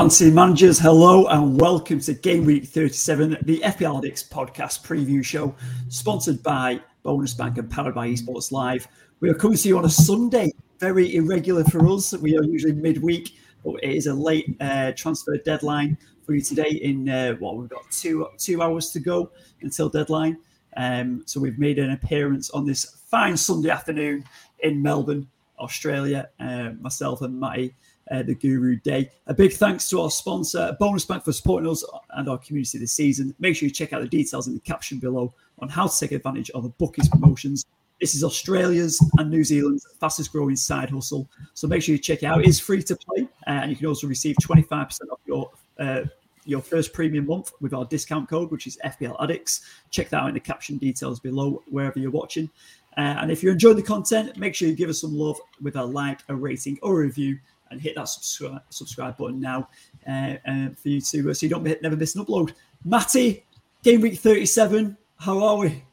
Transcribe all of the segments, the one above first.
Fancy managers, hello and welcome to Game Week 37, the FPL Addicts podcast preview show, sponsored by Bonus Bank and powered by Esports Live. We are coming to you on a Sunday, very irregular for us. We are usually midweek, but it is a late uh, transfer deadline for you today. In uh, what we've got two two hours to go until deadline, um, so we've made an appearance on this fine Sunday afternoon in Melbourne, Australia. Uh, myself and Matty uh, the Guru Day. A big thanks to our sponsor, Bonus Bank, for supporting us and our community this season. Make sure you check out the details in the caption below on how to take advantage of the bookies promotions. This is Australia's and New Zealand's fastest growing side hustle. So make sure you check it out. It is free to play, uh, and you can also receive 25% off your uh, your first premium month with our discount code, which is FPL Addicts. Check that out in the caption details below, wherever you're watching. Uh, and if you're enjoying the content, make sure you give us some love with a like, a rating, or a review and hit that subscribe subscribe button now uh, uh, for you to uh, so you don't never miss an upload. Matty, game week thirty seven. How are we?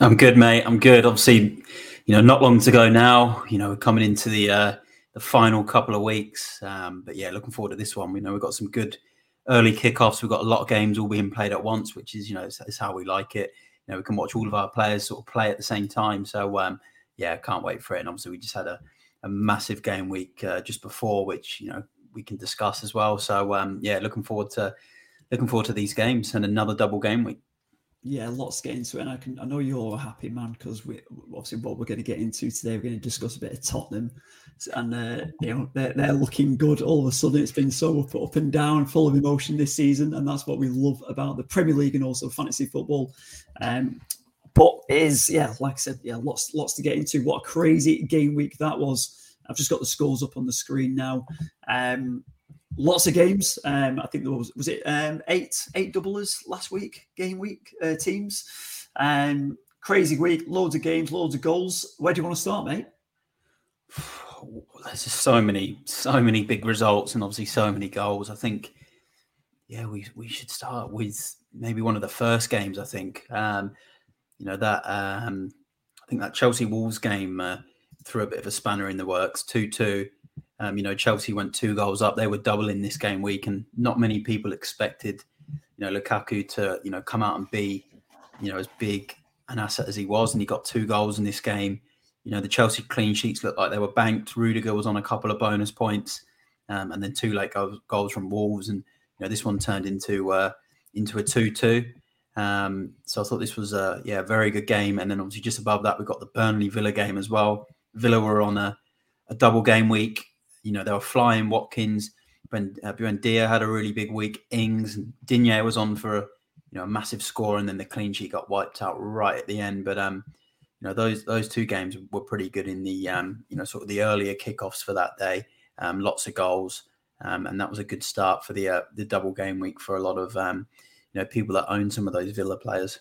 I'm good, mate. I'm good. Obviously, you know, not long to go now. You know, we're coming into the uh, the final couple of weeks. Um, but yeah, looking forward to this one. We know we've got some good early kickoffs. We've got a lot of games all being played at once, which is you know is, is how we like it. You know, we can watch all of our players sort of play at the same time. So um, yeah, can't wait for it. And obviously, we just had a a massive game week uh, just before, which you know we can discuss as well. So um, yeah, looking forward to looking forward to these games and another double game week. Yeah, lots to get into, and I can I know you're a happy man because we obviously what we're going to get into today. We're going to discuss a bit of Tottenham, and uh, you know they're they're looking good. All of a sudden, it's been so up, up and down, full of emotion this season, and that's what we love about the Premier League and also fantasy football. Um, but is yeah, like I said, yeah, lots lots to get into. What a crazy game week that was. I've just got the scores up on the screen now. Um, lots of games. Um, I think there was was it um, eight eight doublers last week, game week uh, teams. Um, crazy week, loads of games, loads of goals. Where do you want to start, mate? There's just so many, so many big results, and obviously so many goals. I think, yeah, we we should start with maybe one of the first games. I think. Um, you know that um, I think that Chelsea Wolves game uh, threw a bit of a spanner in the works. Two two. Um, you know Chelsea went two goals up. They were doubling this game week, and not many people expected you know Lukaku to you know come out and be you know as big an asset as he was, and he got two goals in this game. You know the Chelsea clean sheets looked like they were banked. Rudiger was on a couple of bonus points, um, and then two late goals, goals from Wolves, and you know this one turned into uh, into a two two. Um, so I thought this was a yeah very good game, and then obviously just above that we've got the Burnley Villa game as well. Villa were on a, a double game week. You know they were flying. Watkins, when uh, Buendia had a really big week. Ings Digne was on for a you know a massive score, and then the clean sheet got wiped out right at the end. But um, you know those those two games were pretty good in the um, you know sort of the earlier kickoffs for that day. Um, lots of goals, um, and that was a good start for the uh, the double game week for a lot of um, know people that own some of those Villa players.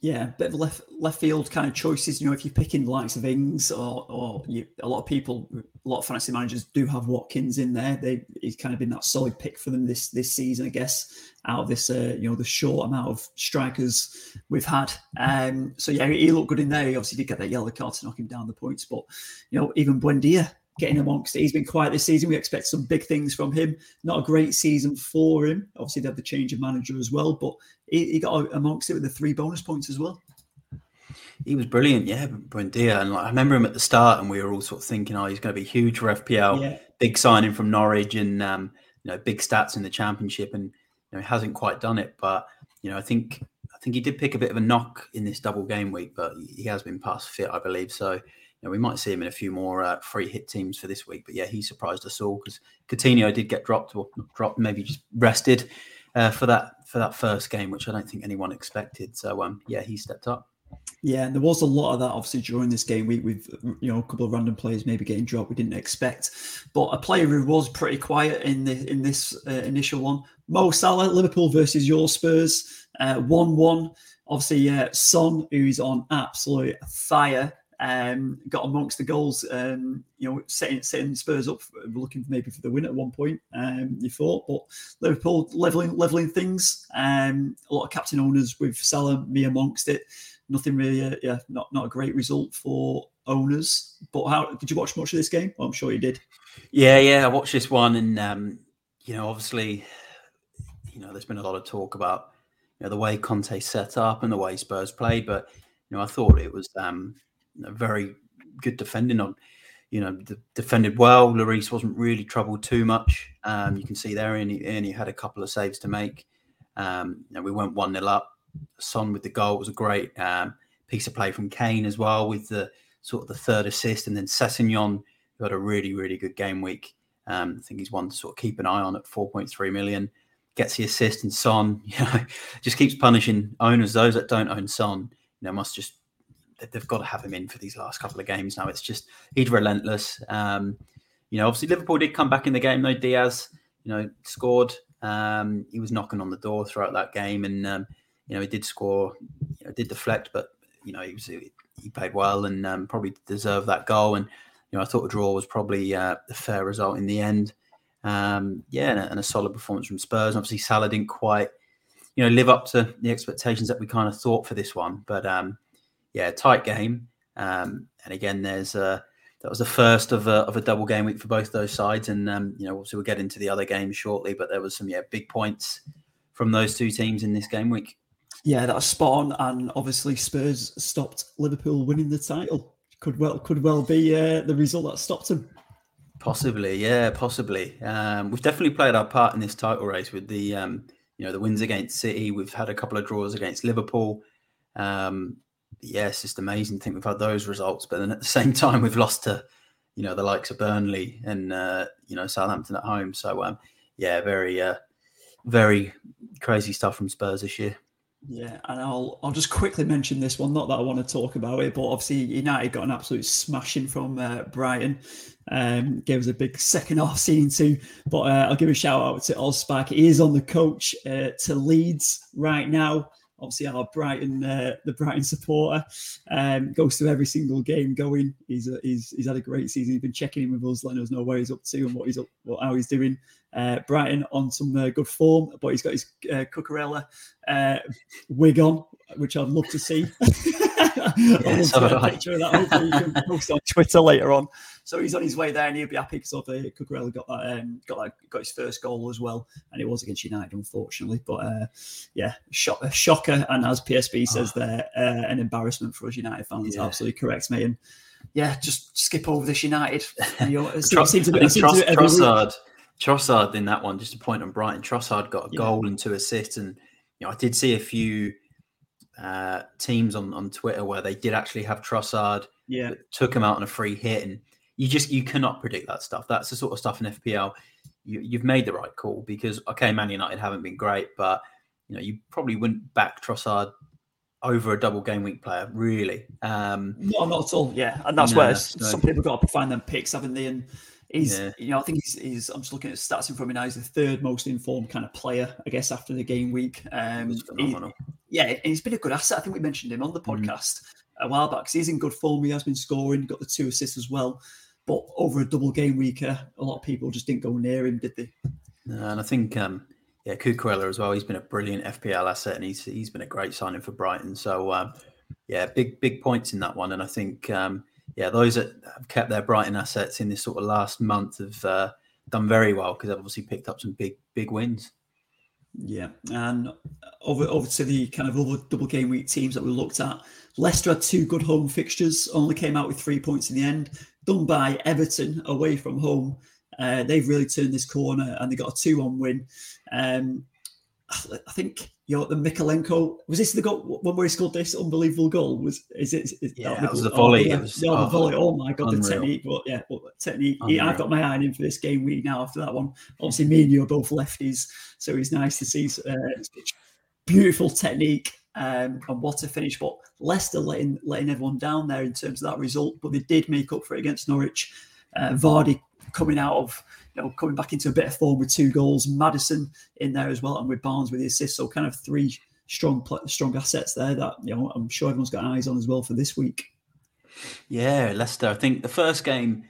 Yeah, bit of left left field kind of choices. You know, if you're picking the likes of Ings or or you, a lot of people, a lot of fantasy managers do have Watkins in there. They he's kind of been that solid pick for them this this season, I guess. Out of this, uh, you know, the short amount of strikers we've had. Um, so yeah, he looked good in there. He obviously did get that yellow card to knock him down the points, but you know, even Buendia getting amongst it. He's been quiet this season. We expect some big things from him. Not a great season for him. Obviously, they had the change of manager as well, but he, he got amongst it with the three bonus points as well. He was brilliant, yeah, Buendia. And like, I remember him at the start, and we were all sort of thinking, "Oh, he's going to be huge for FPL. Yeah. Big signing from Norwich, and um, you know, big stats in the Championship." And you know, he hasn't quite done it, but you know, I think I think he did pick a bit of a knock in this double game week, but he has been past fit, I believe. So know, we might see him in a few more uh, free hit teams for this week. But yeah, he surprised us all because Coutinho did get dropped or dropped, maybe just rested uh, for that for that first game, which I don't think anyone expected. So um, yeah, he stepped up. Yeah, and there was a lot of that obviously during this game week with you know a couple of random players maybe getting dropped we didn't expect, but a player who was pretty quiet in the in this uh, initial one, Mo Salah, Liverpool versus your Spurs, uh, one one. Obviously, Son, who's on absolute fire, um, got amongst the goals, um, you know, setting, setting Spurs up, for, looking maybe for the win at one point. Um, you thought, but Liverpool leveling leveling things. Um, a lot of captain owners with Salah, me amongst it. Nothing really, uh, yeah, not not a great result for owners. But how did you watch much of this game? Well, I'm sure you did. Yeah, yeah, I watched this one, and um, you know, obviously, you know, there's been a lot of talk about you know the way Conte set up and the way Spurs played, but you know, I thought it was um, very good defending on. You know, defended well. Lloris wasn't really troubled too much. Um, you can see there, and he, and he had a couple of saves to make. Um, know, we went one 0 up. Son with the goal was a great um, piece of play from Kane as well, with the sort of the third assist, and then Sessegnon, who had a really really good game week. Um, I think he's one to sort of keep an eye on at 4.3 million. Gets the assist, and Son, you know, just keeps punishing owners. Those that don't own Son, you know, must just they've got to have him in for these last couple of games now. It's just he's relentless. Um, you know, obviously Liverpool did come back in the game though. Diaz, you know, scored. Um, he was knocking on the door throughout that game, and um, you know he did score. You know, did deflect, but you know he was he played well and um, probably deserved that goal. And you know, I thought a draw was probably uh, fair result in the end. Um, yeah, and a, and a, solid performance from Spurs. Obviously, Salah didn't quite, you know, live up to the expectations that we kind of thought for this one. But um, yeah, tight game. Um, and again, there's uh, that was the first of a, of a double game week for both those sides. And um, you know, obviously we'll get into the other games shortly, but there was some yeah big points from those two teams in this game week. Yeah, that's spot on. And obviously Spurs stopped Liverpool winning the title. Could well could well be uh, the result that stopped them. Possibly, yeah, possibly. Um, we've definitely played our part in this title race with the um, you know the wins against City. We've had a couple of draws against Liverpool. Um, yeah, it's just amazing to think we've had those results. But then at the same time, we've lost to, you know, the likes of Burnley and uh, you know Southampton at home. So um, yeah, very uh, very crazy stuff from Spurs this year. Yeah, and I'll I'll just quickly mention this one. Not that I want to talk about it, but obviously United got an absolute smashing from uh, Brighton. Um, gave us a big second half scene too. But uh, I'll give a shout out to Ozpak. He is on the coach uh, to Leeds right now obviously our Brighton, uh, the Brighton supporter, um, goes to every single game going. He's, uh, he's he's had a great season. He's been checking in with us, letting us know where he's up to and what he's up, what, how he's doing. Uh, Brighton on some uh, good form, but he's got his uh, Cucurella uh, wig on, which I'd love to see. yeah, so a picture of that. Hopefully, you can post on Twitter later on. So he's on his way there, and he'll be happy because of the Cucurella got that, um, got that, got his first goal as well, and it was against United, unfortunately. But uh, yeah, shock, a shocker, and as PSB says oh. there, uh, an embarrassment for us United fans. Yeah. Absolutely correct, mate. And yeah, just skip over this United. You know, it seems to be, Trossard, Trossard in that one. Just a point on Brighton. Trossard got a yeah. goal and two assists, and you know, I did see a few uh, teams on on Twitter where they did actually have Trossard. Yeah, took him out on a free hit, and you just you cannot predict that stuff. That's the sort of stuff in FPL. You, have made the right call because okay, Man United haven't been great, but you know you probably wouldn't back Trossard over a double game week player, really. Um, no, not at all. Yeah, and that's no, where no. some people got to find them picks, haven't they? And he's, yeah. you know, I think he's, he's, I'm just looking at stats in front of me now. He's the third most informed kind of player, I guess, after the game week. Um, he, yeah, and he's been a good asset. I think we mentioned him on the mm. podcast mm. a while back. He's in good form. He has been scoring, got the two assists as well. But over a double game week, uh, a lot of people just didn't go near him, did they? and I think, um, yeah, Cucurella as well. He's been a brilliant FPL asset, and he's he's been a great signing for Brighton. So, um, yeah, big big points in that one. And I think, um, yeah, those that have kept their Brighton assets in this sort of last month have uh, done very well because they've obviously picked up some big big wins. Yeah, and over over to the kind of other double game week teams that we looked at. Leicester had two good home fixtures, only came out with three points in the end done by Everton away from home. Uh, they've really turned this corner and they got a 2 1 win. Um, I think you know the Mykolenko was this the goal one where he scored this unbelievable goal? Was is it? Is yeah, that was the volley. Oh, yeah, was, oh, the volley. Oh my god, unreal. the technique! But yeah, but technique. I've got my eye in for this game week now. After that one, obviously me and you are both lefties, so it's nice to see uh, beautiful technique um, and what a finish. But Leicester letting letting everyone down there in terms of that result, but they did make up for it against Norwich. Uh, Vardy coming out of you know coming back into a bit of form with two goals, Madison in there as well, and with Barnes with the assist. So kind of three strong strong assets there that you know I'm sure everyone's got eyes on as well for this week. Yeah, Leicester. I think the first game.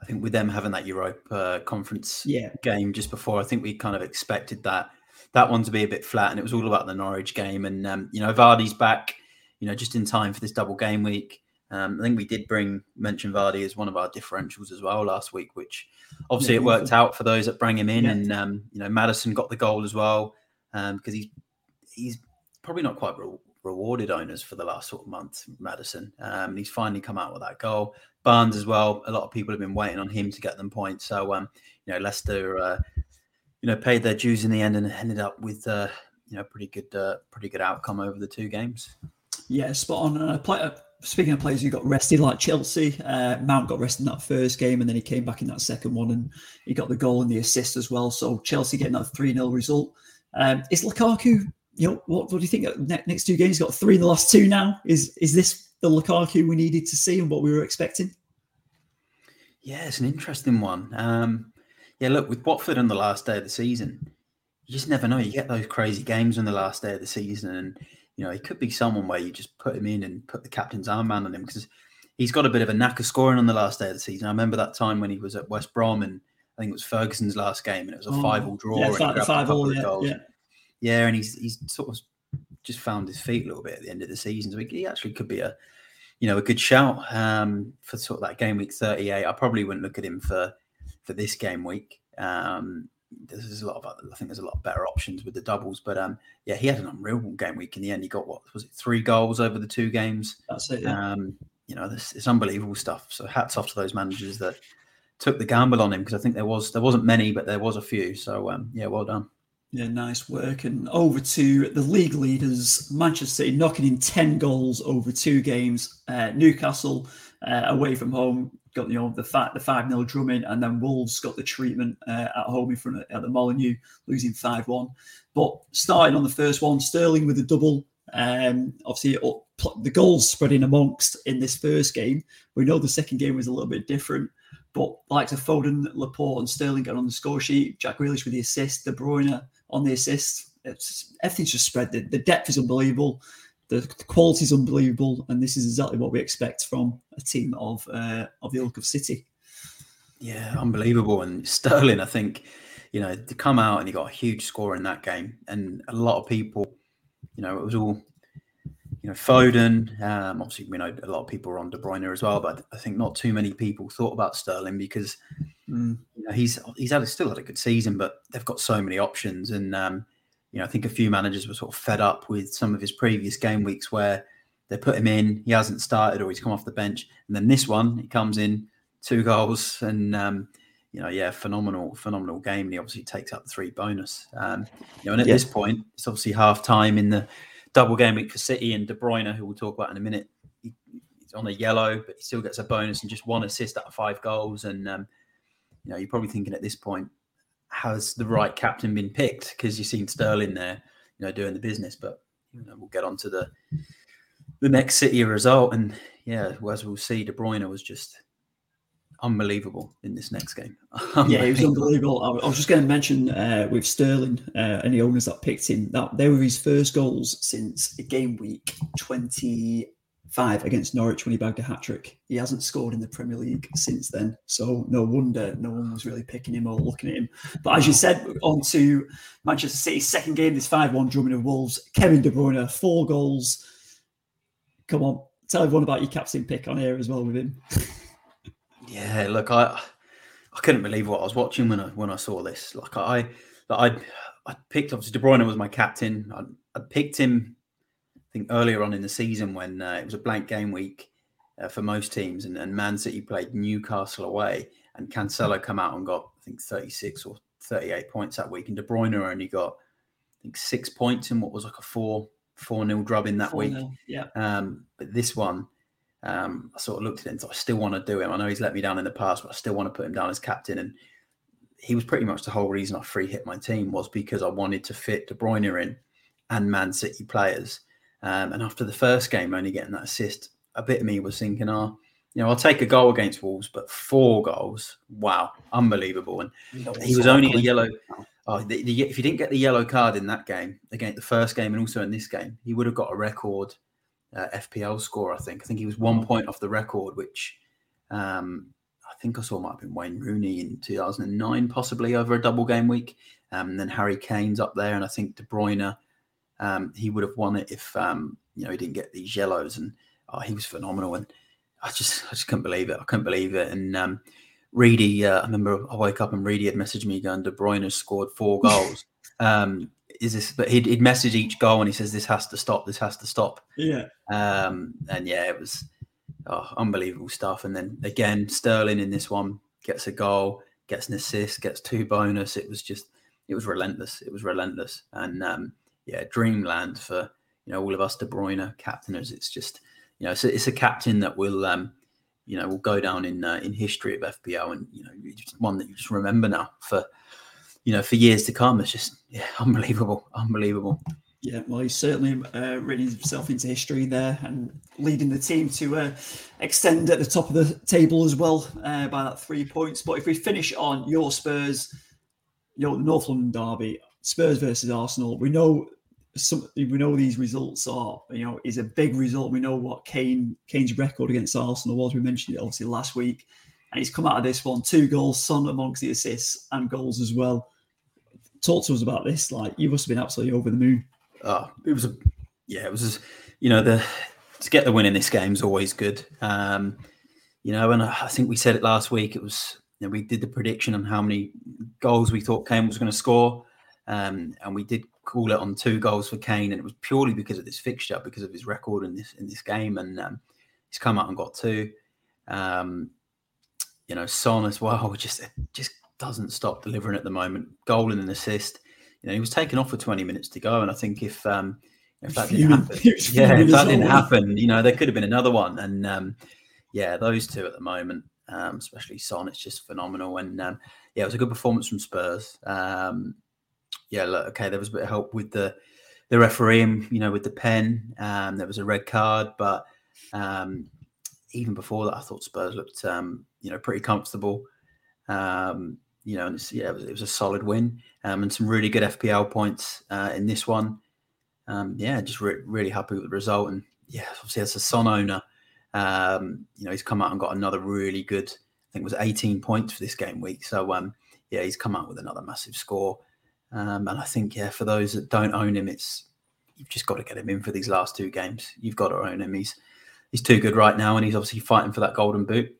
I think with them having that Europa Conference yeah. game just before, I think we kind of expected that that one to be a bit flat, and it was all about the Norwich game. And um, you know, Vardy's back, you know, just in time for this double game week. Um, I think we did bring mention Vardy as one of our differentials as well last week, which obviously yeah, it worked out for those that bring him in, yeah. and um, you know Maddison got the goal as well because um, he's he's probably not quite re- rewarded owners for the last sort of month. Maddison, um, he's finally come out with that goal. Barnes as well. A lot of people have been waiting on him to get them points. So um, you know Leicester, uh, you know, paid their dues in the end and ended up with uh, you know pretty good uh, pretty good outcome over the two games. Yeah, spot on. Play, speaking of players who got rested, like Chelsea, uh, Mount got rested in that first game, and then he came back in that second one, and he got the goal and the assist as well. So Chelsea getting that three 0 result. Um, is Lukaku? You know what? What do you think? Next two games, got three in the last two now. Is is this the Lukaku we needed to see and what we were expecting? Yeah, it's an interesting one. Um, yeah, look with Watford on the last day of the season, you just never know. You get those crazy games on the last day of the season, and you know, he could be someone where you just put him in and put the captain's armband on him because he's got a bit of a knack of scoring on the last day of the season. I remember that time when he was at West Brom and I think it was Ferguson's last game and it was a oh, five-all draw. Yeah, five, five all, yeah, yeah. yeah, and he's he's sort of just found his feet a little bit at the end of the season. So he actually could be a you know a good shout um, for sort of that game week 38. I probably wouldn't look at him for for this game week. Um, there's a lot of other. I think there's a lot of better options with the doubles, but um, yeah, he had an unreal game week in the end. He got what was it three goals over the two games? That's it. Yeah. Um, you know, this it's unbelievable stuff. So hats off to those managers that took the gamble on him because I think there was there wasn't many, but there was a few. So um, yeah, well done. Yeah, nice work. And over to the league leaders, Manchester City knocking in 10 goals over two games. Uh, Newcastle uh, away from home got you know the fact the five 0 drumming, and then Wolves got the treatment uh, at home in front of at the Molineux, losing five one. But starting on the first one, Sterling with a double. Um, obviously, the goals spreading amongst in this first game. We know the second game was a little bit different, but like to Foden, Laporte, and Sterling got on the score sheet. Jack Grealish with the assist, De Bruyne on the assist. It's, everything's just spread. The, the depth is unbelievable. The, the quality is unbelievable, and this is exactly what we expect from a team of uh, of the ilk of City. Yeah, unbelievable. And Sterling, I think, you know, to come out and he got a huge score in that game, and a lot of people, you know, it was all, you know, Foden. Um, obviously, we know a lot of people are on De Bruyne as well, but I think not too many people thought about Sterling because mm. you know, he's he's had a, still had a good season, but they've got so many options, and um, you know, I think a few managers were sort of fed up with some of his previous game weeks where they put him in, he hasn't started or he's come off the bench, and then this one he comes in, two goals, and um, you know, yeah, phenomenal, phenomenal game. And he obviously takes up the three bonus. Um, you know, and at yeah. this point, it's obviously half time in the double game week for City and De Bruyne, who we'll talk about in a minute. He, he's on a yellow, but he still gets a bonus and just one assist out of five goals. And um, you know, you're probably thinking at this point, has the right captain been picked? Because you've seen Sterling there, you know, doing the business. But you know, we'll get on to the the next City result, and yeah, as we'll see, De Bruyne was just unbelievable in this next game. yeah, he was unbelievable. I was just going to mention uh, with Sterling uh, and the owners that picked him that they were his first goals since game week twenty five against Norwich when he bagged a hat trick. He hasn't scored in the Premier League since then. So no wonder no one was really picking him or looking at him. But as you said, on to Manchester City's second game, this 5 1 drumming of Wolves. Kevin De Bruyne, four goals. Come on, tell everyone about your captain pick on here as well with him. yeah, look, I I couldn't believe what I was watching when I when I saw this. Like I I I picked obviously De Bruyne was my captain. I, I picked him I think earlier on in the season when uh, it was a blank game week uh, for most teams, and, and Man City played Newcastle away, and Cancelo come out and got I think 36 or 38 points that week, and De Bruyne only got I think six points in what was like a four four nil drub in that week. Yeah. Um, but this one, um, I sort of looked at it and thought I still want to do him. I know he's let me down in the past, but I still want to put him down as captain. And he was pretty much the whole reason I free hit my team was because I wanted to fit De Bruyne in and Man City players. Um, and after the first game, only getting that assist, a bit of me was thinking, oh, you know, I'll take a goal against Wolves, but four goals, wow, unbelievable. And he was only a yellow. Oh, the, the, if he didn't get the yellow card in that game, again the first game and also in this game, he would have got a record uh, FPL score. I think. I think he was one point off the record, which um, I think I saw might have been Wayne Rooney in 2009, possibly over a double game week. Um, and then Harry Kane's up there, and I think De Bruyne um, he would have won it if um, you know he didn't get these yellows, and oh, he was phenomenal. And I just I just couldn't believe it. I couldn't believe it. And um, Reedy, uh, I remember I woke up and Reedy had messaged me going, De Bruyne has scored four goals. um, is this? But he'd, he'd message each goal and he says, "This has to stop. This has to stop." Yeah. Um, and yeah, it was oh, unbelievable stuff. And then again, Sterling in this one gets a goal, gets an assist, gets two bonus. It was just, it was relentless. It was relentless. And um, yeah, dreamland for you know all of us De Bruyne captainers. It's just you know it's a, it's a captain that will um, you know will go down in uh, in history of FPL, and you know one that you just remember now for you know for years to come. It's just yeah, unbelievable, unbelievable. Yeah, well, he's certainly uh, written himself into history there and leading the team to uh, extend at the top of the table as well uh, by that three points. But if we finish on your Spurs, your North London derby, Spurs versus Arsenal, we know some we know these results are you know is a big result. We know what Kane Kane's record against Arsenal was. We mentioned it obviously last week, and he's come out of this one two goals, Son amongst the assists and goals as well. Talk to us about this. Like you must have been absolutely over the moon. Oh, it was a yeah, it was you know the to get the win in this game is always good. Um, you know, and I think we said it last week. It was you know, we did the prediction on how many goals we thought Kane was going to score, um, and we did call it on two goals for Kane, and it was purely because of this fixture, because of his record in this in this game, and um, he's come out and got two. Um, you know, Son as well, just just doesn't stop delivering at the moment. Goal and an assist you know, he was taken off for 20 minutes to go. And I think if, um, if that didn't happen, yeah, if that didn't happen, you know, there could have been another one. And um, yeah, those two at the moment, um, especially Son, it's just phenomenal. And um, yeah, it was a good performance from Spurs. Um, yeah, look, okay, there was a bit of help with the the refereeing, you know, with the pen. Um, there was a red card, but um, even before that, I thought Spurs looked, um, you know, pretty comfortable. Um, you know, and yeah, it was, it was, a solid win um, and some really good FPL points uh, in this one. Um, yeah, just re- really happy with the result. And yeah, obviously as a Son owner, um, you know, he's come out and got another really good, I think it was 18 points for this game week. So um, yeah, he's come out with another massive score. Um, and I think, yeah, for those that don't own him, it's you've just got to get him in for these last two games. You've got to own him. He's he's too good right now, and he's obviously fighting for that golden boot.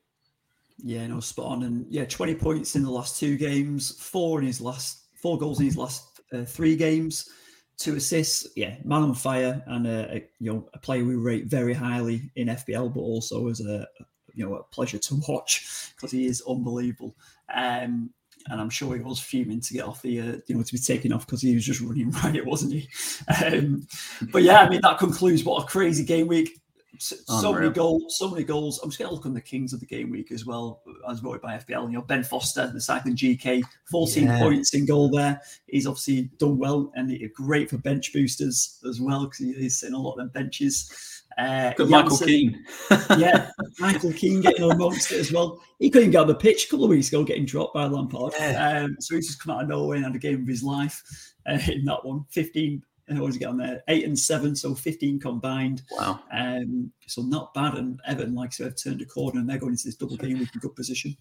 Yeah, no, spot on. And yeah, 20 points in the last two games, four in his last, four goals in his last uh, three games, two assists. Yeah, man on fire and a, a, you know a player we rate very highly in FPL, but also as a you know a pleasure to watch because he is unbelievable. Um, and I'm sure he was fuming to get off the, uh, you know, to be taken off because he was just running riot, wasn't he? Um, but yeah, I mean that concludes what a crazy game week so, so many goals, so many goals. I'm just going to look on the kings of the game week as well, as voted by FPL. You know, Ben Foster, the cycling GK, 14 yeah. points in goal there. He's obviously done well and great for bench boosters as well because he's sitting a lot of them benches. Uh, Michael Keane. yeah, Michael Keane getting amongst it as well. He couldn't get on the pitch a couple of weeks ago, getting dropped by Lampard. Yeah. Um, so he's just come out of nowhere and had a game of his life uh, in that one. 15 what was he get on there? Eight and seven, so 15 combined. Wow. Um, so not bad. And Everton, like I said, have turned a corner and they're going into this double game with a good position.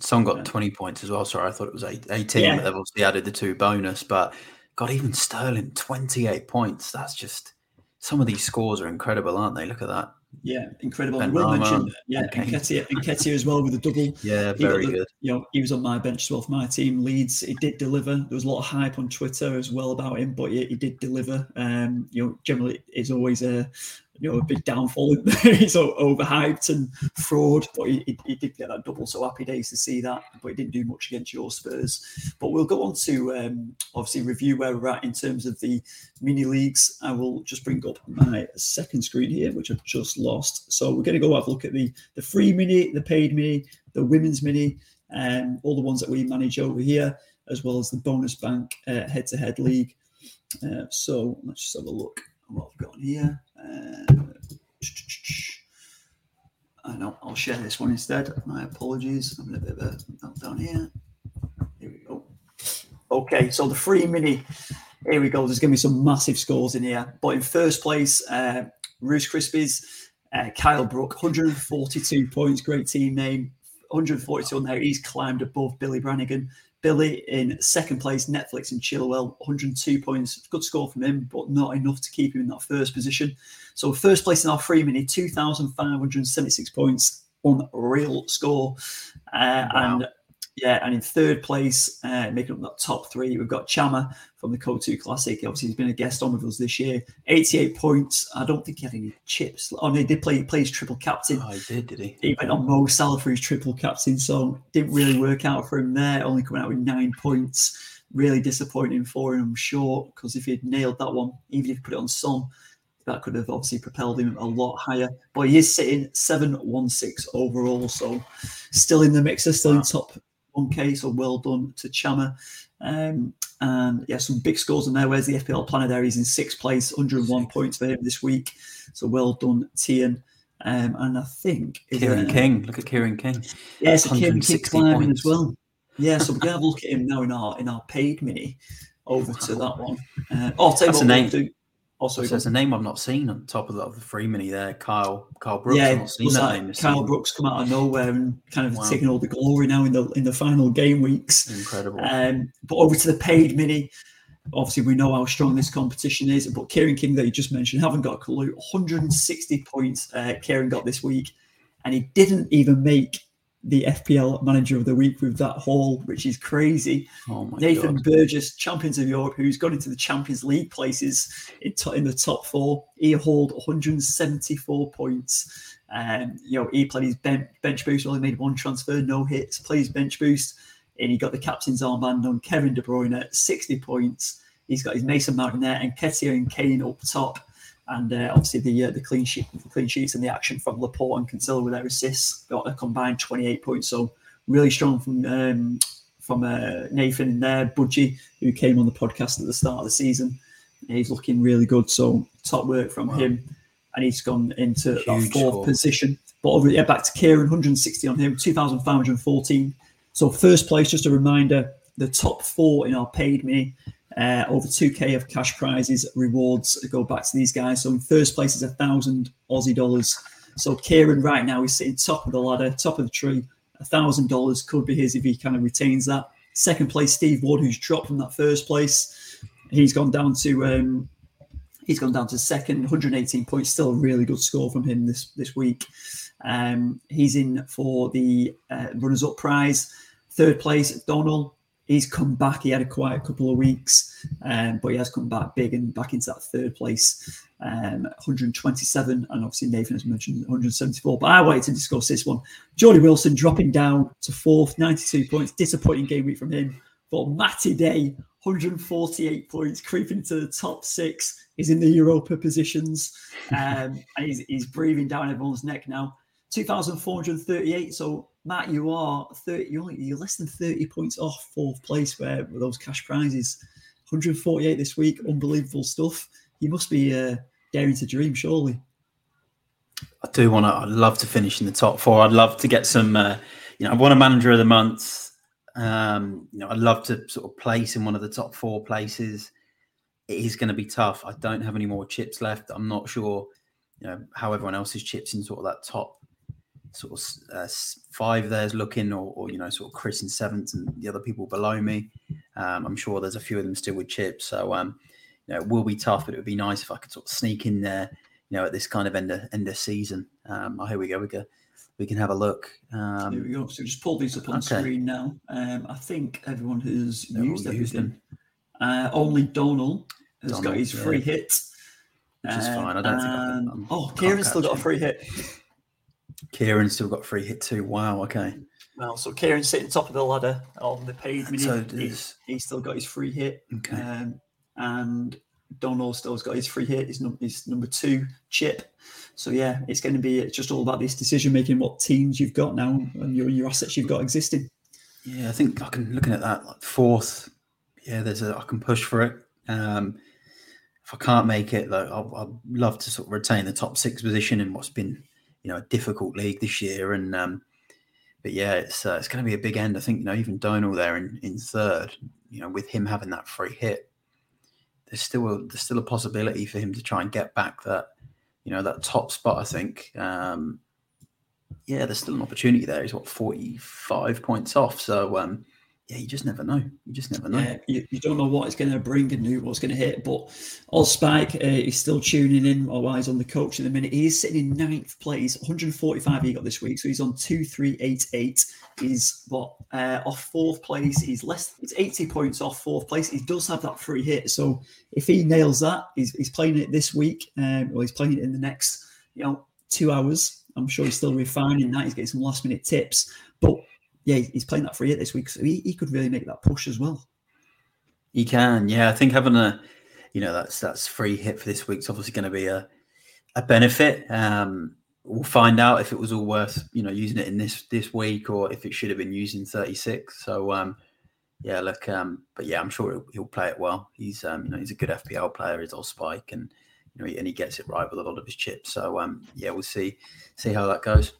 Son got 20 points as well. Sorry, I thought it was 18, yeah. but they've obviously added the two bonus. But God, even Sterling, 28 points. That's just some of these scores are incredible, aren't they? Look at that. Yeah, incredible. I will mention, yeah, Nketiah, Nketiah as well with a double. Yeah, very the, good. You know, he was on my bench as well for my team. Leeds, he did deliver. There was a lot of hype on Twitter as well about him, but he, he did deliver. Um, you know, generally, it's always a you know, a big downfall. He's overhyped and fraud, but he, he, he, did get that double. So happy days to see that, but he didn't do much against your Spurs. But we'll go on to um, obviously review where we're at in terms of the mini leagues. I will just bring up my second screen here, which I've just lost. So we're going to go have a look at the the free mini, the paid mini, the women's mini, and um, all the ones that we manage over here, as well as the bonus bank head to head league. Uh, so let's just have a look at what I've got here. Uh, I know I'll share this one instead. My apologies. I'm a bit of a meltdown here. Here we go. Okay, so the free mini. Here we go. There's going to be some massive scores in here. But in first place, uh, Roos Krispies, uh, Kyle Brook, 142 points. Great team name. 142 on there. He's climbed above Billy Brannigan. Billy in second place, Netflix and Chilwell, 102 points. Good score from him, but not enough to keep him in that first position. So first place in our free mini, 2,576 points. Unreal score. Uh, wow. And yeah, and in third place, uh, making up that top three, we've got Chama from the Co2 Classic. Obviously, he's been a guest on with us this year. 88 points. I don't think he had any chips. Oh, no, he did play, he plays triple captain. Oh, he did, did he? He went on Mo Salah for his triple captain, so didn't really work out for him there, only coming out with nine points. Really disappointing for him, I'm sure, because if he'd nailed that one, even if he put it on some, that could have obviously propelled him a lot higher. But he is sitting 716 overall, so still in the mixer, still wow. in top 1K. So well done to Chama. Um, and yeah, some big scores in there. Where's the FPL planner there? He's in sixth place, 101 Six. points for him this week. So well done, Tian. Um, and I think Kieran King. Look at Kieran King. Yeah, so Kieran King climbing as well. Yeah, so we're gonna have a look at him now in our in our paid mini over to that one. Uh, oh, I'll tell That's what a name. We'll do. Also, so it's a name I've not seen on top of the, of the free mini there. Kyle Kyle Brooks. Yeah, I've seen that name. Kyle Brooks come out of nowhere and kind of wow. taking all the glory now in the in the final game weeks. Incredible. Um, but over to the paid mini. Obviously, we know how strong this competition is. But Kieran King, that you just mentioned, haven't got a clue. 160 points uh, Kieran got this week, and he didn't even make the FPL Manager of the Week with that haul, which is crazy. Oh Nathan God. Burgess, champions of Europe, who's gone into the Champions League places in, to, in the top four. He hauled 174 points. Um, you know, he played his bench, bench boost, only made one transfer, no hits, plays bench boost, and he got the captain's armband on Kevin De Bruyne at 60 points. He's got his Mason Mount there, Nketiah and Kane up top and uh, obviously the uh, the clean sheet, the clean sheets and the action from Laporte and Cancelo with their assists got a combined 28 points. So really strong from um, from uh, Nathan in there, Budgie, who came on the podcast at the start of the season. He's looking really good. So top work from wow. him, and he's gone into Huge that fourth score. position. But over yeah, back to Kieran, 160 on him, 2,514. So first place, just a reminder, the top four in our paid me uh, over 2k of cash prizes, rewards go back to these guys. So in first place is a thousand Aussie dollars. So Kieran right now is sitting top of the ladder, top of the tree. A thousand dollars could be his if he kind of retains that. Second place, Steve Wood, who's dropped from that first place. He's gone down to um, he's gone down to second, 118 points. Still a really good score from him this this week. Um, he's in for the uh, runners up prize. Third place, Donald he's come back. He had a quiet couple of weeks, um, but he has come back big and back into that third place, um, 127. And obviously, Nathan has mentioned 174. But I wanted to discuss this one. Jordy Wilson dropping down to fourth, 92 points. Disappointing game week from him. But Matty Day, 148 points, creeping into the top six. He's in the Europa positions, um, and he's, he's breathing down everyone's neck now. 2,438. So Matt, you are 30, you're, you're less than 30 points off fourth place where those cash prizes. 148 this week, unbelievable stuff. You must be uh, daring to dream, surely. I do want to. I'd love to finish in the top four. I'd love to get some. Uh, you know, I want a manager of the month. Um, you know, I'd love to sort of place in one of the top four places. It is going to be tough. I don't have any more chips left. I'm not sure, you know, how everyone else's chips in sort of that top sort of uh, five there's looking, or, or, you know, sort of Chris in seventh and the other people below me. Um, I'm sure there's a few of them still with chips, so um, you know, it will be tough, but it would be nice if I could sort of sneak in there, you know, at this kind of end of end of season. Um, oh, here we go. We go. We can have a look. Um, here we go. So just pull these up on okay. screen now. Um, I think everyone has used everything. Uh, only Donald has Donald, got his free yeah. hit. Which is fine. I don't think I can, um, Oh, Kieran's still got a free hit. Kieran still got free hit too. Wow. Okay. Well, so Kieran's sitting top of the ladder on the paid mini. So he's, he's still got his free hit. Okay. Um, and Donald still's got his free hit. His, num- his number two chip. So yeah, it's going to be it's just all about this decision making. What teams you've got now and your your assets you've got existing. Yeah, I think I can looking at that like fourth. Yeah, there's a I can push for it. Um, if I can't make it, though, I'll, I'd love to sort of retain the top six position in what's been you know a difficult league this year. And um, but yeah, it's uh, it's going to be a big end. I think you know even Donal there in, in third. You know, with him having that free hit, there's still a, there's still a possibility for him to try and get back that you know that top spot. I think. Um, yeah, there's still an opportunity there. He's what 45 points off. So um, yeah, you just never know. You just never know. Yeah, you, you don't know what it's going to bring and who what's going to hit. But Oz Spike uh, is still tuning in while he's on the coach in the minute. He is sitting in ninth place, 145 he got this week. So he's on 2388. He's what uh, off fourth place. He's less, it's 80 points off fourth place. He does have that free hit. So if he nails that, he's, he's playing it this week. Um, or he's playing it in the next, you know, two hours. I'm sure he's still refining that. He's getting some last minute tips. But yeah, he's playing that free hit this week, so he, he could really make that push as well. He can, yeah. I think having a, you know, that's that's free hit for this week's obviously going to be a a benefit. Um, we'll find out if it was all worth, you know, using it in this this week or if it should have been used in 36. So, um, yeah, look, um, but yeah, I'm sure he'll, he'll play it well. He's, um, you know, he's a good FPL player. He's all spike, and you know, and he gets it right with a lot of his chips. So, um, yeah, we'll see see how that goes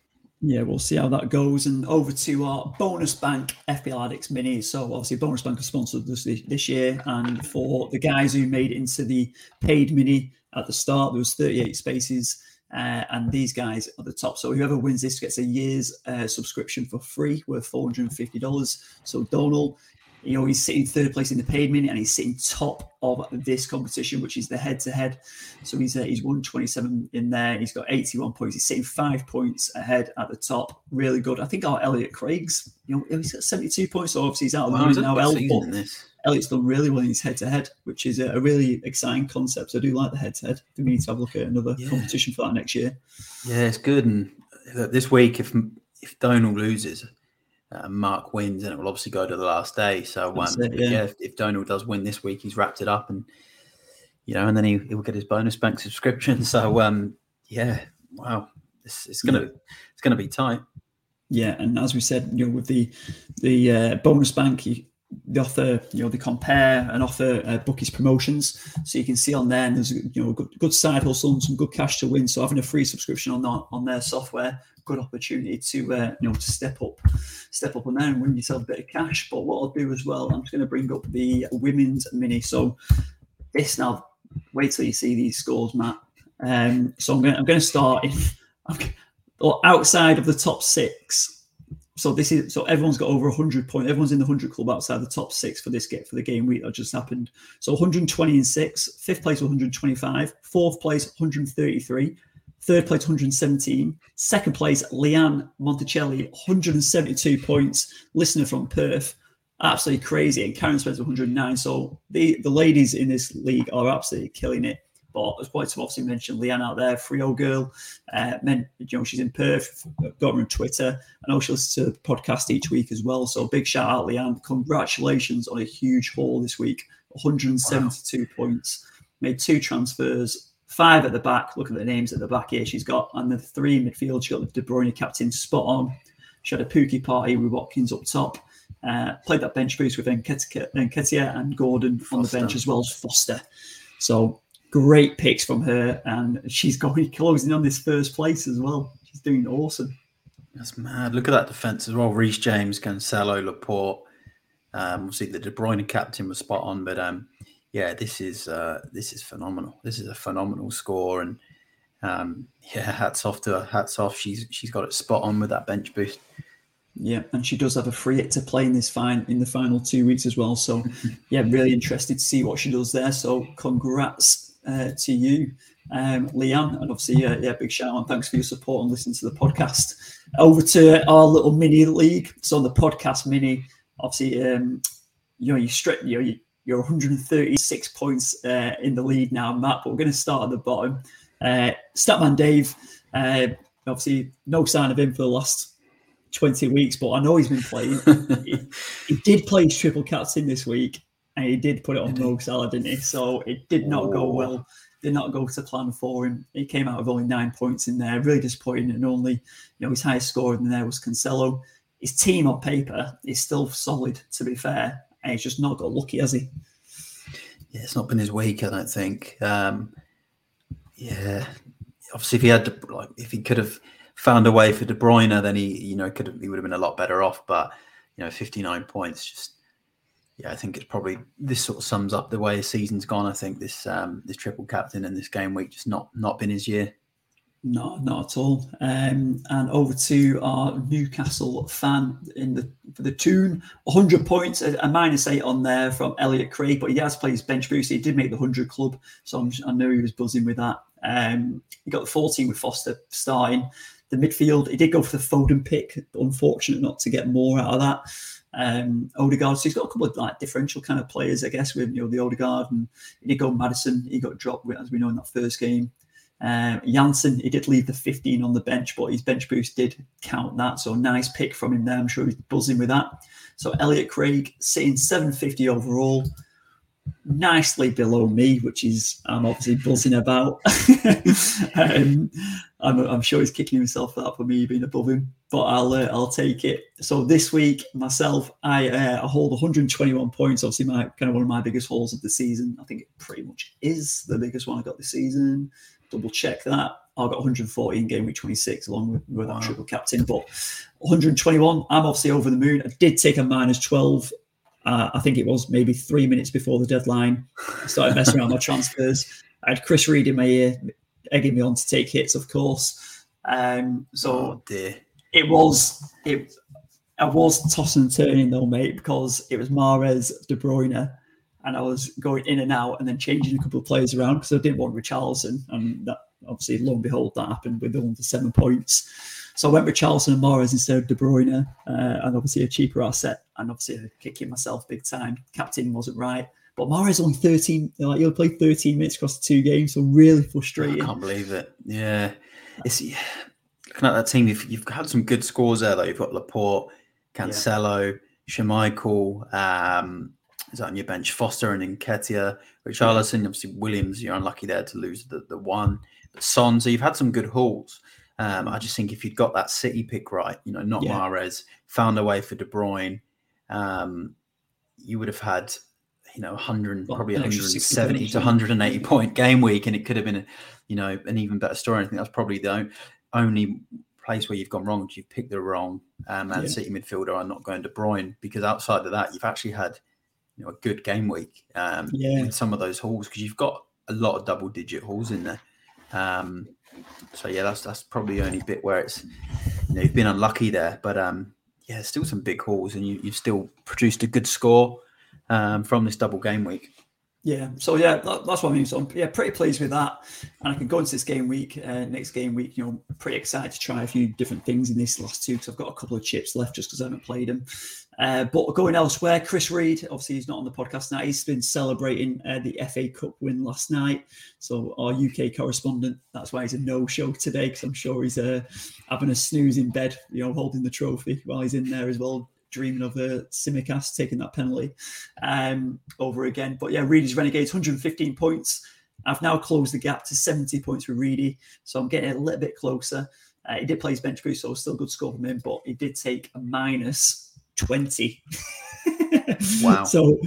yeah, we'll see how that goes. And over to our bonus bank FPL Addicts mini. So obviously, bonus bank has sponsored this this year, and for the guys who made it into the paid mini at the start, there was 38 spaces. Uh, and these guys at the top. So whoever wins this gets a year's uh, subscription for free, worth four hundred and fifty dollars. So Donald, you know, he's sitting third place in the paid minute and he's sitting top of this competition, which is the head to head. So he's uh, he's 127 in there. He's got 81 points. He's sitting five points ahead at the top. Really good. I think our Elliot Craig's, you know, he's got 72 points. So obviously he's out of the league now. Elliot, Elliot's done really well in his head to head, which is a, really exciting concept. So I do like the head to head. We need to have a look at another yeah. competition for that next year. Yeah, it's good. And this week, if if Donald loses, uh, Mark wins, and it will obviously go to the last day. So, um, it, yeah, yeah if, if, Donald does win this week, he's wrapped it up, and you know, and then he, he will get his bonus bank subscription. So, um, yeah, wow, it's, it's gonna yeah. it's gonna be tight. Yeah, and as we said, you know, with the the uh, bonus bank, you, they offer, you know, they compare and offer uh, bookies promotions, so you can see on there. There's you know good, good side hustle and some good cash to win. So having a free subscription on that on their software, good opportunity to uh, you know to step up, step up on there and win yourself a bit of cash. But what I'll do as well, I'm just going to bring up the women's mini. So this now, wait till you see these scores, Matt. Um, so I'm going I'm going to start in outside of the top six so this is so everyone's got over 100 points. Everyone's in the 100 club outside the top six for this get for the game week that just happened. So 120 and six, fifth place 125, fourth place 133, third place 117, second place Leanne Monticelli 172 points. Listener from Perth, absolutely crazy, and Karen Spencer 109. So the the ladies in this league are absolutely killing it. But as quite to obviously mentioned, Leanne out there, Frio girl, uh, men, you know, she's in Perth, got her on Twitter. I know she listens to the podcast each week as well. So big shout out, Leanne. Congratulations on a huge haul this week 172 wow. points, made two transfers, five at the back. Look at the names at the back here. She's got, and the three midfield, she got the De Bruyne captain spot on. She had a Pookie party with Watkins up top. Uh, played that bench boost with Nketiah and Gordon Foster. on the bench as well as Foster. So great picks from her, and she's going closing on this first place as well. She's doing awesome. That's mad. Look at that defense as well. Reece James, Cancelo, Laporte. Um, obviously, the De Bruyne captain was spot on, but um, yeah, this is uh, this is phenomenal. This is a phenomenal score, and um, yeah, hats off to her. Hats off. She's she's got it spot on with that bench boost. Yeah, and she does have a free hit to play in this fine in the final two weeks as well. So, yeah, really interested to see what she does there. So, congrats uh, to you, um, Leanne, and obviously, uh, yeah, big shout out. Thanks for your support and listening to the podcast. Over to our little mini league. So on the podcast mini, obviously, um, you know, you strip, you know, you, are 136 points uh, in the lead now, Matt. But we're going to start at the bottom. Uh, Statman Dave, uh, obviously, no sign of him for the last 20 weeks, but I know he's been playing. he, he, did play his triple captain this week, and he did put it on Mo Salah, didn't he? So it did not oh. go well. Did not go to plan for him. He came out with only nine points in there, really disappointing. And only, you know, his highest score in there was Cancelo. His team on paper is still solid, to be fair, and he's just not got lucky, has he? Yeah, it's not been his week, I don't think. Um, yeah, obviously, if he had to, like, if he could have found a way for De Bruyne, then he, you know, could have, he would have been a lot better off. But you know, 59 points just yeah, I think it's probably this sort of sums up the way the season's gone. I think this um, this triple captain and this game week just not not been his year. No, not at all. Um, and over to our Newcastle fan in the for the tune 100 points, a, a minus eight on there from Elliot Craig, but he has played his bench boost. He did make the 100 club, so I'm, i know he was buzzing with that. Um, he got the 14 with Foster starting. The midfield, he did go for the Foden pick. Unfortunate not to get more out of that. Um, Odegaard, so he's got a couple of like differential kind of players, I guess, with you know the Odegaard and go Maddison. He got dropped as we know in that first game. Uh, Janssen, he did leave the 15 on the bench, but his bench boost did count that. So nice pick from him there. I'm sure he's buzzing with that. So Elliot Craig sitting 750 overall, nicely below me, which is I'm obviously buzzing about. um, I'm, I'm, sure he's kicking himself for that for me being above him, but I'll uh, I'll take it. So this week myself, I, uh, I hold 121 points. Obviously, my kind of one of my biggest hauls of the season. I think it pretty much is the biggest one I got this season double check that. I got 140 in game week 26 along with, with wow. that triple captain, but 121. I'm obviously over the moon. I did take a minus 12. Uh, I think it was maybe three minutes before the deadline. I started messing around my transfers. I had Chris Reed in my ear, egging me on to take hits, of course. Um, so oh, it was it. I was tossing and turning though, mate, because it was Mahrez, De Bruyne, and I was going in and out and then changing a couple of players around because I didn't want Richarlison. And that obviously, lo and behold, that happened with the seven points. So I went with Charleston and Mahrez instead of De Bruyne, uh, and obviously a cheaper asset. And obviously, kicking myself big time. Captain wasn't right. But Mahrez only 13, like he'll play 13 minutes across the two games, so really frustrating. I can't believe it. Yeah. It's yeah. Looking at that team, you've, you've had some good scores there, though. You've got Laporte, Cancelo, yeah. Schmeichel, um, is that on your bench. Foster and Nketiah, Richarlison, obviously Williams. You're unlucky there to lose the, the one. But Son, so you've had some good hauls. Um, I just think if you'd got that City pick right, you know, not yeah. Mahrez, found a way for De Bruyne, um, you would have had, you know, 100, well, probably 170 to 180 point game week, and it could have been, a, you know, an even better story. I think that's probably the only place where you've gone wrong. You've picked the wrong um, Man yeah. City midfielder and not going to Bruyne, because outside of that, you've actually had you know, a good game week um, yeah. with some of those hauls because you've got a lot of double digit hauls in there. Um, so yeah, that's that's probably the only bit where it's you know you've been unlucky there, but um, yeah, still some big hauls, and you, you've still produced a good score um, from this double game week. Yeah, so yeah, that, that's what I mean. So I'm yeah, pretty pleased with that, and I can go into this game week, uh, next game week. You know, pretty excited to try a few different things in this last two because I've got a couple of chips left just because I haven't played them. Uh, but going elsewhere, Chris Reed, obviously he's not on the podcast now. He's been celebrating uh, the FA Cup win last night. So our UK correspondent, that's why he's a no-show today because I'm sure he's uh, having a snooze in bed, you know, holding the trophy while he's in there as well, dreaming of uh, Tsimikas taking that penalty um, over again. But yeah, Reedy's Renegades, 115 points. I've now closed the gap to 70 points with Reedy, so I'm getting a little bit closer. Uh, he did play his bench boost, so still good score from him, but he did take a minus 20. wow. So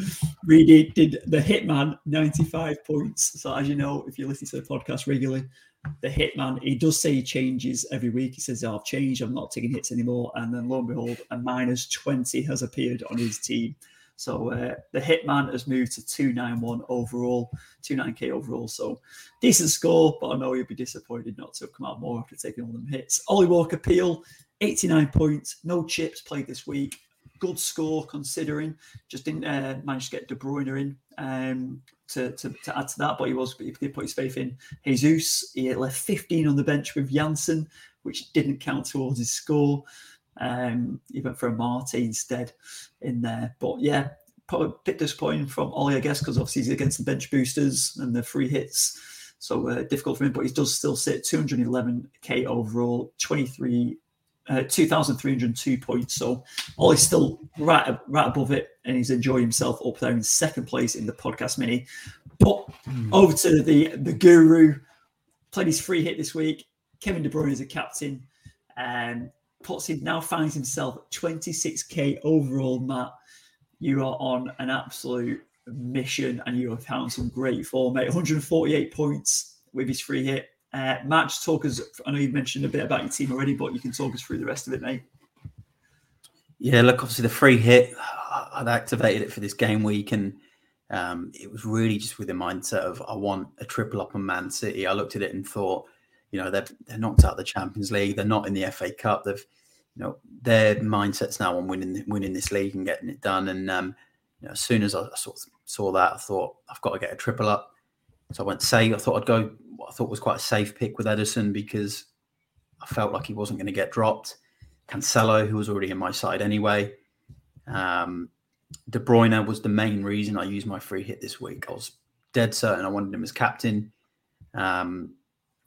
Reedy did the Hitman 95 points. So as you know, if you listen to the podcast regularly, the Hitman, he does say he changes every week. He says, oh, I've changed, I'm not taking hits anymore. And then lo and behold, a minus 20 has appeared on his team. So uh, the Hitman has moved to 291 overall, 29k overall. So decent score, but I know you'll be disappointed not to have come out more after taking all them hits. Ollie Walker Peel, 89 points, no chips played this week good score considering. Just didn't uh, manage to get De Bruyne in um, to, to, to, add to that, but he was he did put his faith in Jesus. He left 15 on the bench with Janssen, which didn't count towards his score. Um, he went for a Marte instead in there. But yeah, probably a bit disappointing from Ollie, I guess, because obviously he's against the bench boosters and the free hits. So uh, difficult for him, but he does still sit 211k overall, 23 uh, 2,302 points. So Ollie's still right, right above it, and he's enjoying himself up there in second place in the podcast mini. But mm. over to the the guru, played his free hit this week. Kevin De Bruyne is a captain, and puts him now finds himself 26k overall. Matt, you are on an absolute mission, and you have found some great form, mate. 148 points with his free hit. Uh, Match, talk us. I know you've mentioned a bit about your team already, but you can talk us through the rest of it, mate. Yeah, look, obviously the free hit, I'd activated it for this game week, and um, it was really just with the mindset of I want a triple up on Man City. I looked at it and thought, You know, they're they're knocked out of the Champions League. They're not in the FA Cup. They've, you know, their mindsets now on winning winning this league and getting it done. And um, you know, as soon as I sort of saw that, I thought I've got to get a triple up. So I went say I thought I'd go. What I thought was quite a safe pick with Ederson because I felt like he wasn't going to get dropped. Cancelo, who was already in my side anyway. Um, De Bruyne was the main reason I used my free hit this week. I was dead certain I wanted him as captain. Um,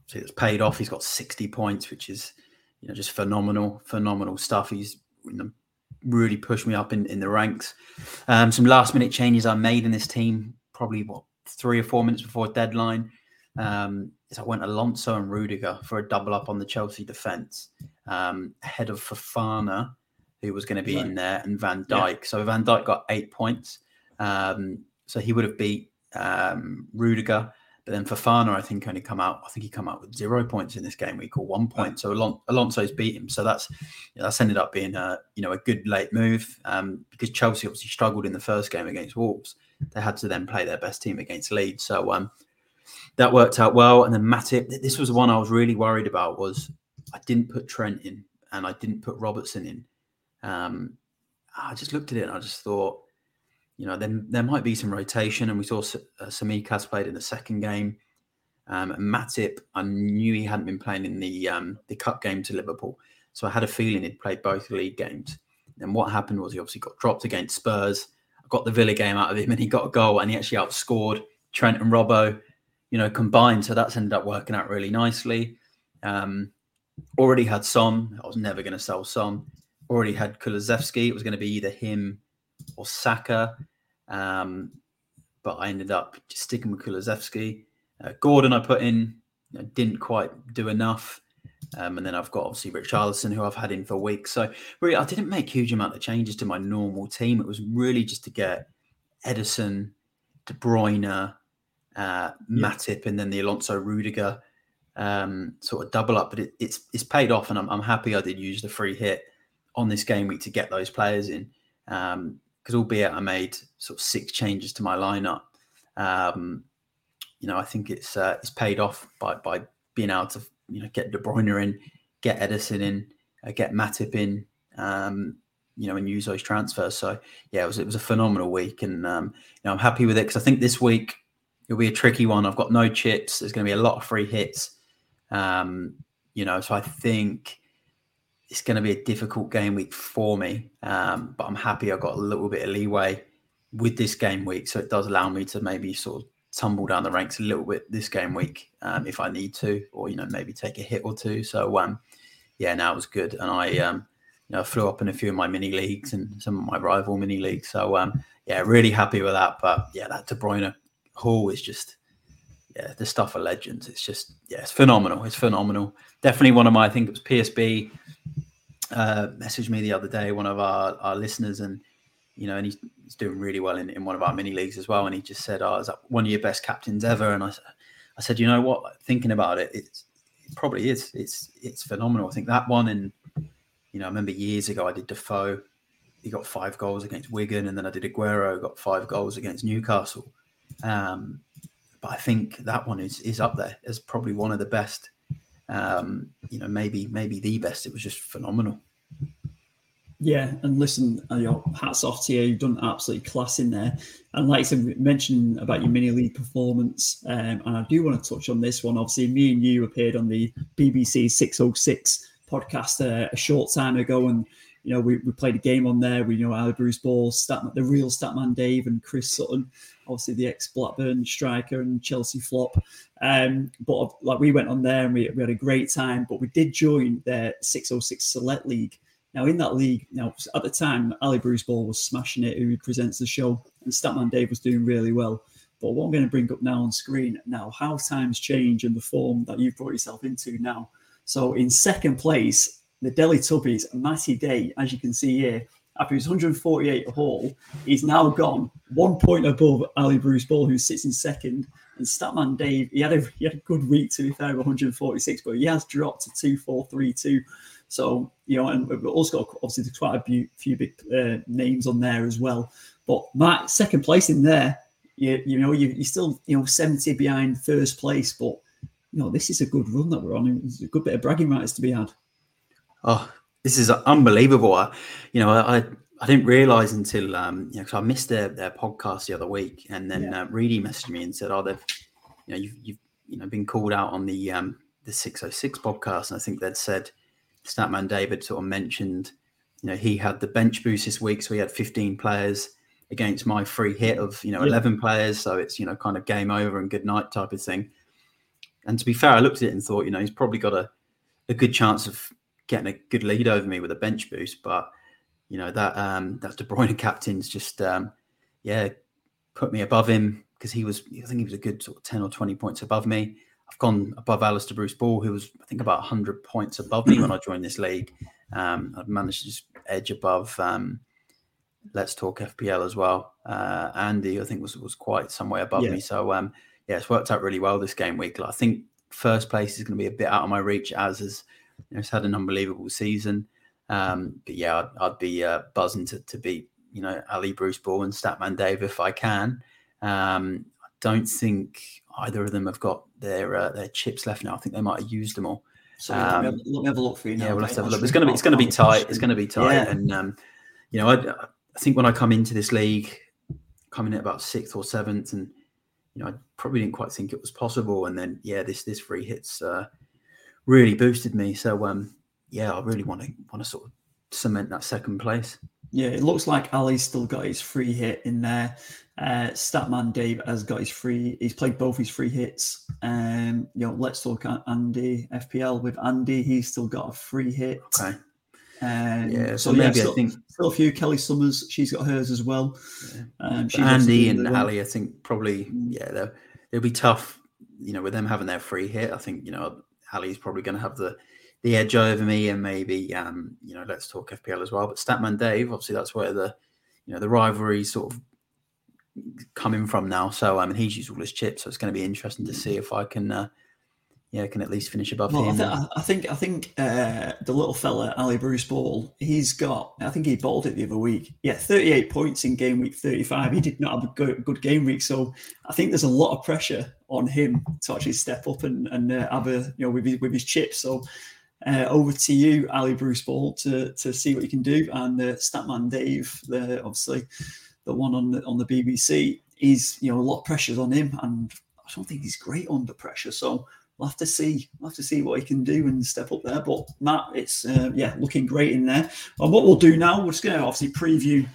so it's paid off. He's got 60 points, which is you know just phenomenal, phenomenal stuff. He's really pushed me up in, in the ranks. Um, some last minute changes I made in this team, probably what three or four minutes before deadline. Um, is I went Alonso and Rudiger for a double up on the Chelsea defence um, ahead of Fofana, who was going to be right. in there, and Van Dijk. Yeah. So Van Dijk got eight points. Um, so he would have beat um, Rudiger. But then Fofana, I think, only come out. I think he come out with zero points in this game week or one point. So Alon- Alonso's beat him. So that's that's ended up being a you know a good late move um, because Chelsea obviously struggled in the first game against Wolves. They had to then play their best team against Leeds. So um, that worked out well. And then Matip, this was one I was really worried about. Was I didn't put Trent in and I didn't put Robertson in. Um, I just looked at it and I just thought you know, then there might be some rotation. And we saw uh, Tsimikas played in the second game. Um, Matip, I knew he hadn't been playing in the um, the cup game to Liverpool, so I had a feeling he'd played both league games. And what happened was he obviously got dropped against Spurs. I got the Villa game out of him, and he got a goal, and he actually outscored Trent and Robbo, you know, combined. So that's ended up working out really nicely. Um, already had Son. I was never going to sell Son. Already had Kulusevski. It was going to be either him or Saka. Um, but I ended up just sticking with Kulusevski. Uh, Gordon, I put in, you know, didn't quite do enough. Um, and then I've got obviously Richarlison, who I've had in for weeks. So really, I didn't make huge amount of changes to my normal team. It was really just to get Ederson, De Bruyne, uh, Matip, and then the Alonso Rudiger um, sort of double up. But it, it's it's paid off, and I'm, I'm happy I did use the free hit on this game week to get those players in because um, albeit I made sort of six changes to my lineup, um, you know, I think it's uh, it's paid off by by being able to you know get De Bruyne in, get Ederson in, uh, get Matip in, um, you know, and use those transfers. So yeah, it was it was a phenomenal week, and um, you know, I'm happy with it because I think this week it'll be a tricky one. I've got no chips. There's going to be a lot of free hits. Um, you know, so I think it's going to be a difficult game week for me, um, but I'm happy I got a little bit of leeway with this game week, so it does allow me to maybe sort of tumble down the ranks a little bit this game week um, if I need to, or you know maybe take a hit or two. So um, yeah, now it was good, and I um, you know flew up in a few of my mini leagues and some of my rival mini leagues. So um, yeah, really happy with that. But yeah, that De Bruyne haul is just yeah the stuff of legends. It's just yeah, it's phenomenal. It's phenomenal. Definitely one of my I think it was PSB uh, messaged me the other day, one of our, our listeners, and you know, and he's, he's doing really well in, in one of our mini leagues as well. And he just said, "Oh, is that one of your best captains ever?" And I, I said, "You know what? Thinking about it, it's, it probably is. It's it's phenomenal. I think that one, and you know, I remember years ago I did Defoe. He got five goals against Wigan, and then I did Aguero, got five goals against Newcastle. Um, but I think that one is is up there as probably one of the best um, you know, maybe maybe the best. It was just phenomenal. Yeah, and listen, uh, your hats off to you. You've done absolutely class in there. And like I said, mentioned about your mini league performance, um, and I do want to touch on this one. Obviously, me and you appeared on the BBC 606 podcast uh, a short time ago, and you know we, we played a game on there. We know Ali Bruce Ball, Statman, the real Statman Dave, and Chris Sutton, obviously the ex Blackburn striker and Chelsea flop. Um, but like we went on there and we, we had a great time. But we did join their 606 Select League. Now in that league, now at the time, Ali Bruce Ball was smashing it, who presents the show, and Statman Dave was doing really well. But what I'm going to bring up now on screen now, how times change and the form that you've brought yourself into now. So in second place, the Delhi Tubbies, Matty Day, as you can see here, after his 148 haul, he's now gone one point above Ali Bruce Ball, who sits in second. And Statman Dave, he had a he had a good week to be fair, 146, but he has dropped to 2432. So, you know, and we've also got obviously quite a few big uh, names on there as well. But Matt, second place in there, you, you know, you, you're still, you know, 70 behind first place, but you know, this is a good run that we're on. It's a good bit of bragging rights to be had. Oh, this is unbelievable. I, you know, I I didn't realize until um, you know, because I missed their, their podcast the other week, and then yeah. uh, Reedy messaged me and said, "Oh, they've, you know, you've, you've you know been called out on the um, the 606 podcast," and I think they'd said Statman David sort of mentioned, you know, he had the bench boost this week, so he had 15 players against my free hit of you know yeah. 11 players, so it's you know kind of game over and good night type of thing. And to be fair, I looked at it and thought, you know, he's probably got a, a good chance of getting a good lead over me with a bench boost, but you know that um that De Bruyne captain's just um yeah put me above him because he was I think he was a good sort of ten or twenty points above me. I've gone above Alistair Bruce Ball, who was I think about hundred points above me when I joined this league. Um, I've managed to just edge above um, Let's Talk FPL as well. Uh, Andy I think was was quite some way above yeah. me. So um, yeah, it's worked out really well this game week. I think first place is going to be a bit out of my reach as has you know, it's had an unbelievable season. Um, but yeah, I'd, I'd be uh, buzzing to, to beat you know Ali Bruce Ball and Statman Dave if I can. Um, I don't think either of them have got their uh, their chips left now. I think they might have used them all. So um, let, me have, a look for you now. Yeah, we'll have to have a look. It's going to be it's going to be tight. It's going to be tight. Yeah. And um, you know, I, I think when I come into this league, coming in about sixth or seventh, and you know, I probably didn't quite think it was possible. And then yeah, this this free hits uh, really boosted me. So um, yeah, I really want to want to sort of cement that second place. Yeah, it looks like Ali's still got his free hit in there. Uh, Statman Dave has got his free. He's played both his free hits. Um, you know, let's talk Andy FPL with Andy. He's still got a free hit. Okay. Um, yeah, so, so maybe yeah, still, I think still a few. Kelly Summers, she's got hers as well. Yeah. Um, Andy and Ali, I think probably mm. yeah, they'll, they'll be tough. You know, with them having their free hit, I think you know Ali's probably going to have the the edge over me, and maybe um, you know, let's talk FPL as well. But Statman Dave, obviously, that's where the you know the rivalry sort of coming from now. So I mean, he's used all his chips, so it's going to be interesting to see if I can. Uh, yeah, can at least finish above well, him. I, th- I think I think uh, the little fella Ali Bruce Ball, he's got. I think he balled it the other week. Yeah, thirty eight points in game week thirty five. He did not have a good, good, game week, so I think there's a lot of pressure on him to actually step up and and uh, have a you know with his, with his chips. So uh, over to you, Ali Bruce Ball, to to see what you can do. And uh, Statman Dave, the, obviously the one on the on the BBC, is you know a lot of pressures on him, and I don't think he's great under pressure. So we'll have to see. We'll have to see what he can do and step up there. But Matt, it's uh, yeah looking great in there. And what we'll do now, we're just going to obviously preview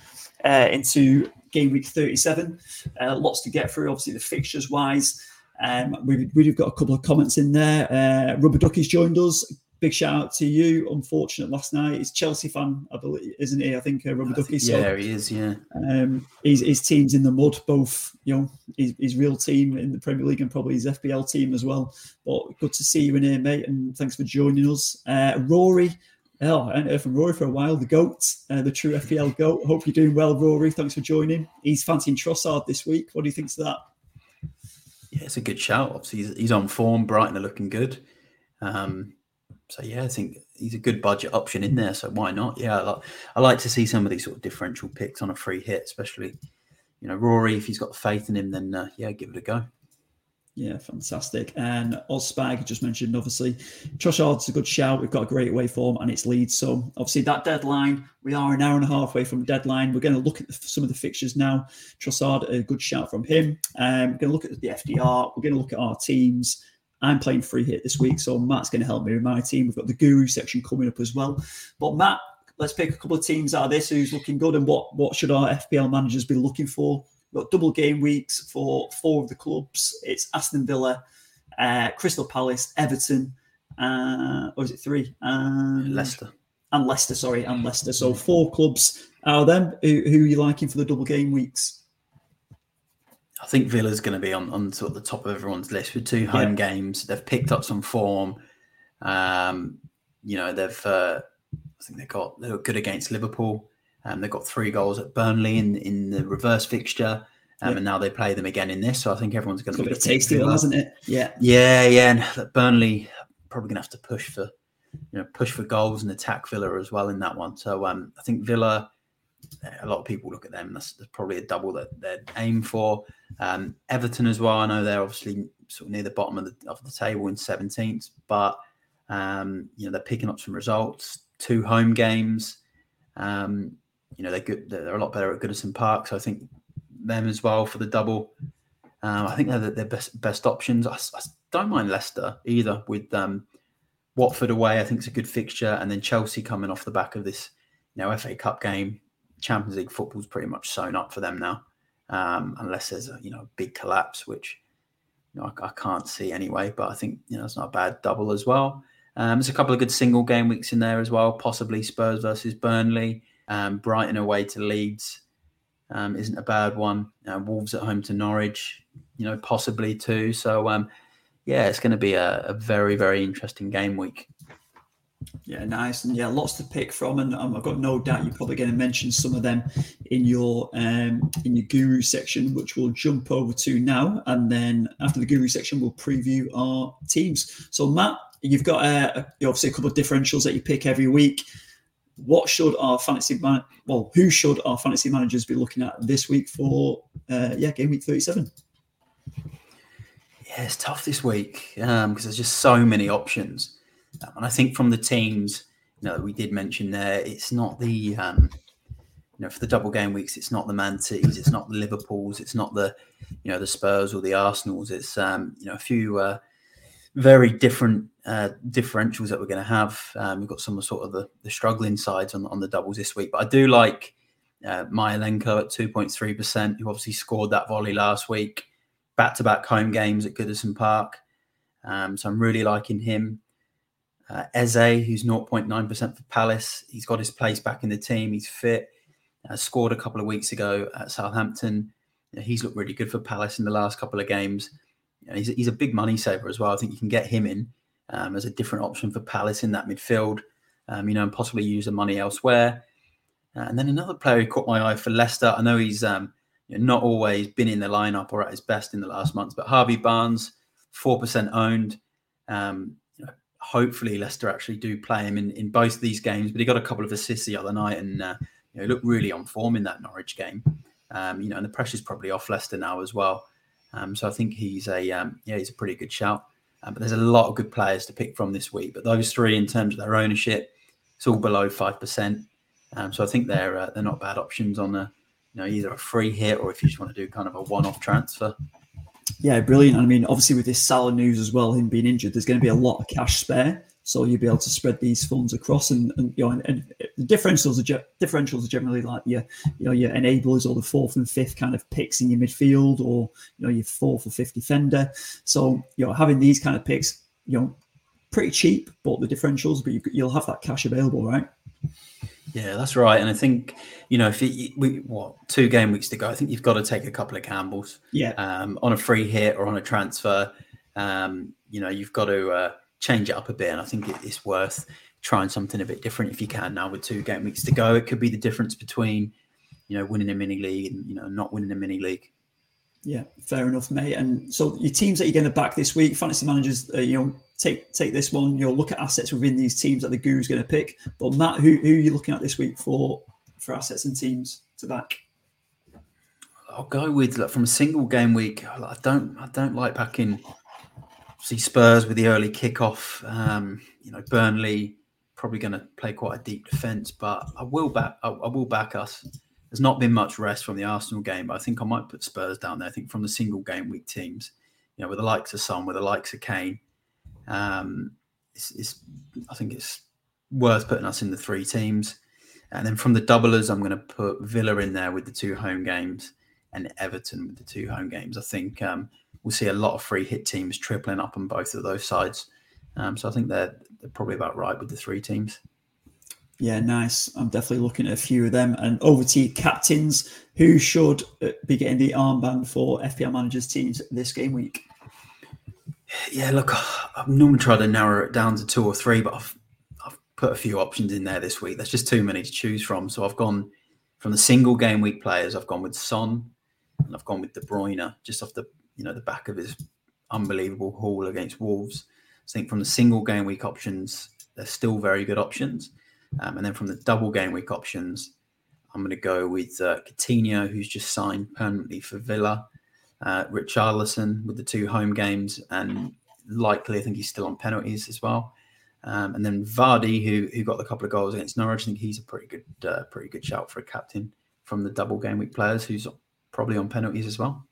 uh, into game week 37. Uh, lots to get through, obviously the fixtures wise. Um, we've, we've got a couple of comments in there. Uh, Rubber Ducky's joined us big shout out to you. Unfortunate last night. He's Chelsea fan, I believe, isn't he? I think uh, Rubber Ducky. So, yeah, he is. Yeah. Um, his, his team's in the mud. Both, you know, his, his real team in the Premier League and probably his FPL team as well. But good to see you in here, mate, and thanks for joining us. Uh, Rory. Oh, I haven't heard from Rory for a while. The GOAT, uh, the true FPL GOAT. Hope you're doing well, Rory. Thanks for joining. He's fancying Trossard this week. What do you think of that? Yeah, it's a good shout. Obviously, he's, he's on form. Brighton are looking good. Um, so yeah, I think he's a good budget option in there. So why not? Yeah, I like, I like to see some of these sort of differential picks on a free hit, especially you know Rory. If he's got faith in him, then uh, yeah, give it a go. Yeah, fantastic. And Ozspag just mentioned, obviously, Trossard's a good shout. We've got a great way form and it's Leeds. So, obviously, that deadline, we are an hour and a half away from deadline. We're going to look at some of the fixtures now. Trossard, a good shout from him. Um, we're going to look at the FDR. We're going to look at our teams. I'm playing free hit this week, so Matt's going to help me with my team. We've got the Guru section coming up as well. But Matt, let's pick a couple of teams out of this who's looking good and what what should our FPL managers be looking for? We've got double game weeks for four of the clubs. It's Aston Villa, uh, Crystal Palace, Everton, uh, or is it three? And, Leicester. And Leicester, sorry, and Leicester. So four clubs out of them. Who, who are you liking for the double game weeks? I think Villa's going to be on, on sort of the top of everyone's list with two home yeah. games. They've picked up some form. Um, you know, they've uh, I think they got they were good against Liverpool. Um, they got three goals at Burnley in in the reverse fixture. Um, yeah. And now they play them again in this, so I think everyone's going to be a tasty one, hasn't it? Yeah, yeah, yeah. And Burnley probably going to have to push for, you know, push for goals and attack Villa as well in that one. So um, I think Villa a lot of people look at them. That's, that's probably a double that they'd aim for. Um, Everton as well. I know they're obviously sort of near the bottom of the of the table in 17th, but um, you know they're picking up some results. Two home games. Um, you know they're good. They're a lot better at Goodison Park, so I think them as well for the double. Um, I think they're their best best options. I, I, don't mind Leicester either with um, Watford away. I think it's a good fixture, and then Chelsea coming off the back of this, you know, FA Cup game. Champions League football's pretty much sewn up for them now, um, unless there's a you know big collapse, which you know I, I, can't see anyway. But I think you know it's not a bad double as well. Um, there's a couple of good single game weeks in there as well. Possibly Spurs versus Burnley, um, Brighton away to Leeds um, isn't a bad one. Uh, Wolves at home to Norwich, you know, possibly too. So um, yeah, it's going to be a, a, very very interesting game week. Yeah, nice, and yeah, lots to pick from, and um, I've got no doubt you're probably going to mention some of them in your um, in your guru section, which we'll jump over to now, and then after the guru section, we'll preview our teams. So, Matt, you've got uh, obviously a couple of differentials that you pick every week. What should our fantasy man? Well, who should our fantasy managers be looking at this week for? Uh, yeah, game week thirty-seven. Yeah, it's tough this week because um, there's just so many options, and I think from the teams, you know, we did mention there, it's not the um, you know for the double game weeks, it's not the Man it's not the Liverpool's, it's not the you know the Spurs or the Arsenals. It's um, you know a few uh, very different uh, differentials that we're going to have. Um, we've got some sort of the, the struggling sides on on the doubles this week, but I do like uh, Mykolenko at two point three percent, who obviously scored that volley last week back to back home games at Goodison Park. Um, so I'm really liking him. Uh, Eze, who's 0.9% for Palace, he's got his place back in the team. He's fit. Uh, scored a couple of weeks ago at Southampton. You know, he's looked really good for Palace in the last couple of games. You know, he's, he's a big money saver as well. I think you can get him in um, as a different option for Palace in that midfield, um, you know, and possibly use the money elsewhere. Uh, and then another player who caught my eye for Leicester. I know he's um, you know, not always been in the lineup or at his best in the last months. But Harvey Barnes, four percent owned. Um, hopefully Leicester actually do play him in, in both of these games. But he got a couple of assists the other night and uh, you know looked really on form in that Norwich game. Um, you know, and the pressure's probably off Leicester now as well. Um, so I think he's a um, yeah he's a pretty good shout. Um, but there's a lot of good players to pick from this week. But those three, in terms of their ownership, it's all below five percent. Um, so I think they're uh, they're not bad options on a you know either a free hit or if you just want to do kind of a one-off transfer. Yeah, brilliant. I mean, obviously with this Salah news as well, him being injured, there's going to be a lot of cash spare, so you'll be able to spread these funds across. And, and you know, and, and the differentials are differentials are generally like your you know your enablers or the fourth and fifth kind of picks in your midfield, or you know your fourth or fifth defender. So you know having these kind of picks, you know, pretty cheap, but the differentials, but you, you'll have that cash available, right? Yeah, that's right. And I think you know if you, we what two game weeks to go, I think you've got to take a couple of gambles. Yeah. Um, on a free hit or on a transfer, um, you know you've got to uh, change it up a bit, and I think it, it's worth trying something a bit different if you can now with two game weeks to go. It could be the difference between you know winning a mini league and you know not winning a mini league. Yeah, fair enough, mate. And so your teams that you're going to back this week, fantasy managers, uh, you know, take take this one. You'll look at assets within these teams that the guru's going to pick. But Matt, who, who are you looking at this week for for assets and teams to back? I'll go with like, from a single game week. I don't I don't like backing see Spurs with the early kickoff. Um, you know, Burnley probably going to play quite a deep defence, but I will back I, I, will back us. There's not been much rest from the Arsenal game, but I think I might put Spurs down there. I think from the single game week teams, you know, with the likes of Son, with the likes of Kane, um, it's, it's, I think it's worth putting us in the three teams. And then from the doublers, I'm going to put Villa in there with the two home games and Everton with the two home games. I think um, we'll see a lot of free hit teams tripling up on both of those sides. Um, so I think they're, they're probably about right with the three teams. Yeah, nice. I'm definitely looking at a few of them. And over to captains, who should uh, be getting the armband for FPL managers teams this game week? Yeah, look, I've normally tried to narrow it down to two or three, but I've I've put a few options in there this week. There's just too many to choose from. So I've gone from the single game week players. I've gone with Son, and I've gone with De Bruyne, just off the you know the back of his unbelievable haul against Wolves. I think from the single game week options, they're still very good options. Um, and then from the double game week options, I'm going to go with uh, Coutinho, who's just signed permanently for Villa. Uh, Richarlison with the two home games, and likely I think he's still on penalties as well. Um, and then Vardy, who who got the couple of goals against Norwich, I think he's a pretty good uh, pretty good shout for a captain from the double game week players, who's probably on penalties as well.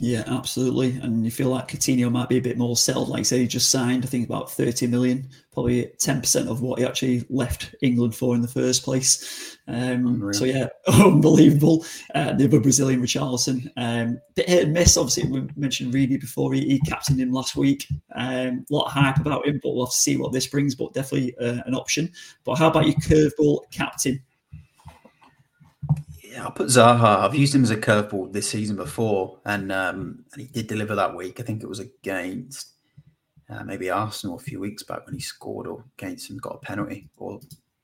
Yeah, absolutely. And you feel like Coutinho might be a bit more settled. Like I say, he just signed, I think, about 30 million, probably 10% of what he actually left England for in the first place. Um, so, yeah, unbelievable. Uh, the other Brazilian, Richarlison, um, bit hit and miss. Obviously, we mentioned Reedy before. He, he captained him last week. Um, a lot of hype about him, but we'll have to see what this brings, but definitely uh, an option. But how about your curveball captain? Yeah, I'll put Zaha. I've used him as a curveball this season before, and, um, and he did deliver that week. I think it was against uh, maybe Arsenal a few weeks back when he scored or against and got a penalty, or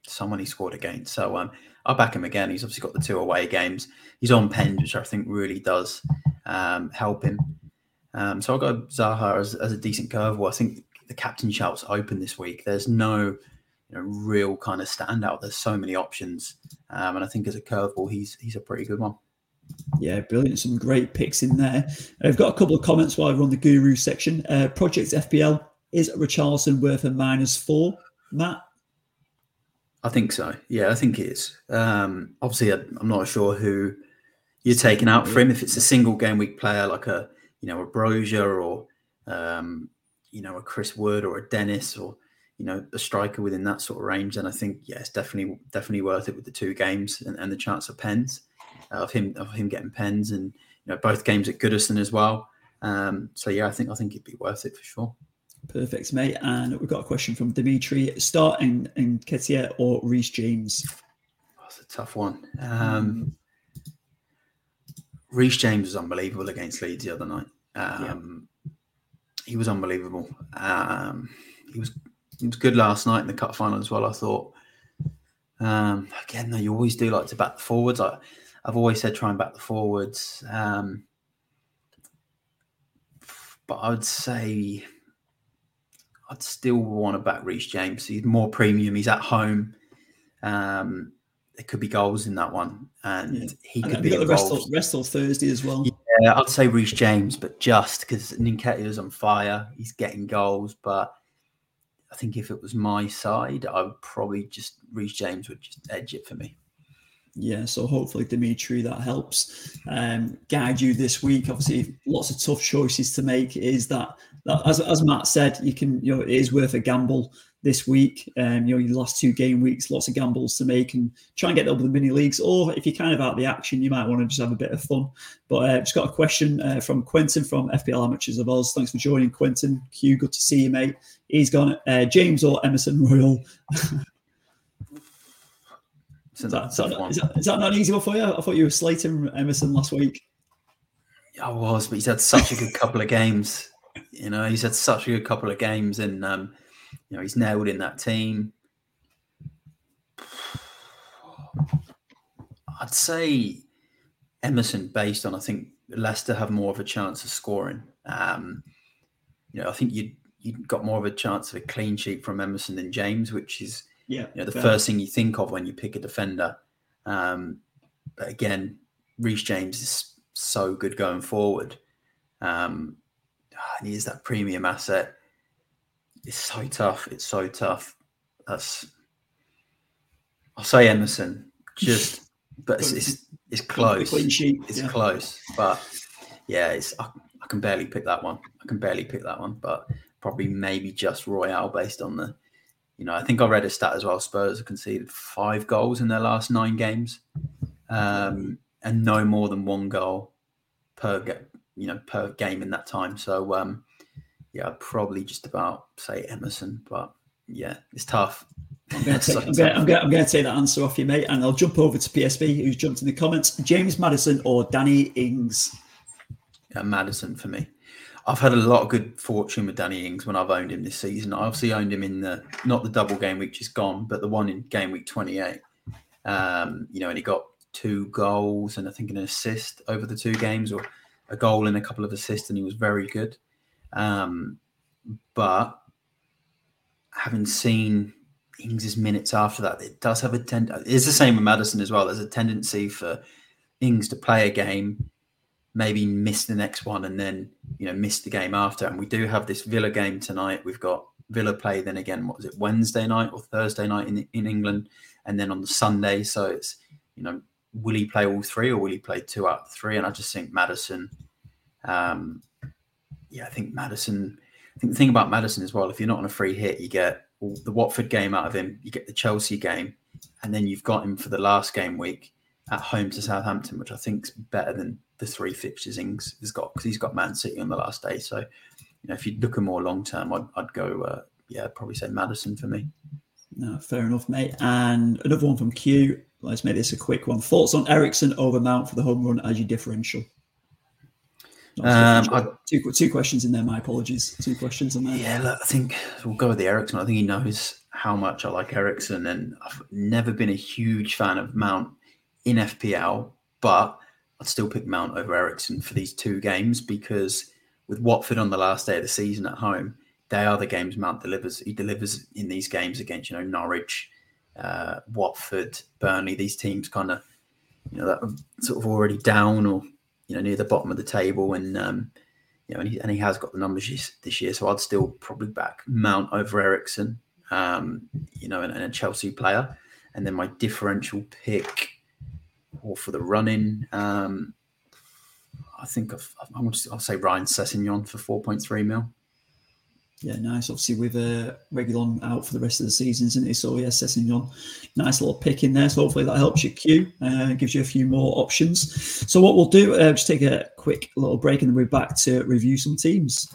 someone he scored against. So um, I'll back him again. He's obviously got the two away games. He's on pens, which I think really does um, help him. Um, so I'll go Zaha as, as a decent curveball. I think the captain shout's open this week. There's no you know, real kind of standout. There's so many options, um, and I think as a curveball, he's he's a pretty good one. Yeah, brilliant. Some great picks in there. I've got a couple of comments while we're on the Guru section. Uh, Project FPL is Richarlison worth a minus four, Matt? I think so. Yeah, I think it is. Um, obviously, I'm not sure who you're taking out for him. If it's a single game week player like a you know a Broja or um, you know a Chris Wood or a Dennis or you know a striker within that sort of range, then I think yeah, it's definitely definitely worth it with the two games and, and the chance of pens uh, of him of him getting pens and you know both games at Goodison as well. Um, so yeah, I think I think it'd be worth it for sure. Perfect, mate. And we've got a question from Dimitri: Start in, Ketia or Reece James? That's a tough one. Um, Reece James was unbelievable against Leeds the other night. Um, yeah. He was unbelievable. Um, he was he was good last night in the cup final as well. I thought. Um, again, though, you always do like to back the forwards. I, have always said try and back the forwards. Um, but I would say I'd still want to back Reece James. He's more premium. He's at home. Um, there could be goals in that one, and yeah. he could and be involved. Rest till Thursday as well. Yeah, I'd say Reece James, but just because Nketiah is on fire, he's getting goals, but I think if it was my side, I would probably just Reece James would just edge it for me. Yeah, so hopefully Dimitri that helps um, guide you this week. Obviously, lots of tough choices to make. Is that, that as, as Matt said, you can you know it is worth a gamble this week. Um, you know, your last two game weeks, lots of gambles to make and try and get up with the mini leagues. Or if you're kind of out of the action, you might want to just have a bit of fun. But uh, just got a question uh, from Quentin from FPL Amateurs of Oz. Thanks for joining, Quentin. Q, good to see you, mate. He's gone uh, James or Emerson Royal. is, that, is, that, is, that, is that not an easy one for you? I thought you were slating Emerson last week. I was, but he's had such a good couple of games. You know, he's had such a good couple of games, and um, you know, he's nailed in that team. I'd say Emerson, based on I think Leicester have more of a chance of scoring. Um, you know, I think you you got more of a chance of a clean sheet from Emerson than James, which is yeah, you know, the fair. first thing you think of when you pick a defender. Um, but again, Reece James is so good going forward. Um, he is that premium asset. It's so tough. It's so tough. That's I'll say Emerson. Just, but it's it's, it's close. It's yeah. close, but yeah, it's I, I, can barely pick that one. I can barely pick that one, but probably maybe just Royal based on the, you know, I think I read a stat as well. Spurs have conceded five goals in their last nine games, um, and no more than one goal per you know per game in that time. So um, yeah, I'd probably just about say Emerson, but yeah, it's tough. I'm going, to take, I'm, going, I'm, going, I'm going to take that answer off you, mate, and I'll jump over to PSB, who's jumped in the comments. James Maddison or Danny Ings? Yeah, Maddison for me. I've had a lot of good fortune with Danny Ings when I've owned him this season. I obviously owned him in the not the double game week just gone, but the one in game week 28. Um, you know, and he got two goals and I think an assist over the two games, or a goal and a couple of assists, and he was very good. Um, but having seen Ings's minutes after that, it does have a tendency. It's the same with Maddison as well. There's a tendency for Ings to play a game, maybe miss the next one and then you know miss the game after. And we do have this Villa game tonight. We've got Villa play then again. What was it Wednesday night or Thursday night in in England, and then on the Sunday. So it's you know will he play all three or will he play two out of three? And I just think Maddison Um, yeah, I think Maddison. I think the thing about Maddison as well, if you're not on a free hit, you get the Watford game out of him, you get the Chelsea game, and then you've got him for the last game week at home to Southampton, which I think is better than the three fixtures Ings has got because he's got Man City on the last day. So, you know, if you look at more long term, I'd, I'd, go, uh, yeah, probably say Maddison for me. No, fair enough, mate. And another one from Q. Let's make this a quick one. Thoughts on Eriksen over Mount for the home run as your differential? Um, two, two questions in there. My apologies. Two questions in there. Yeah, look, I think we'll go with the Eriksen. I think he knows how much I like Eriksen, and I've never been a huge fan of Mount in FPL, but I'd still pick Mount over Eriksen for these two games because with Watford on the last day of the season at home, they are the games Mount delivers. He delivers in these games against you know Norwich, uh, Watford, Burnley. These teams kind of you know that are sort of already down or you know near the bottom of the table, and um, you know and he, and he has got the numbers this year. So I'd still probably back Mount over Eriksen, um, you know, and, and a Chelsea player, and then my differential pick or for the running. Um, I think I've, i will say Ryan Sessegnon for 4.3 mil. Yeah, nice. Obviously, with uh, Reguilon out for the rest of the season, isn't he? So, yeah, Sessegnon, nice little pick in there. So, hopefully, that helps you Q, uh, gives you a few more options. So, what we'll do, uh, just take a quick little break and then we're back to review some teams.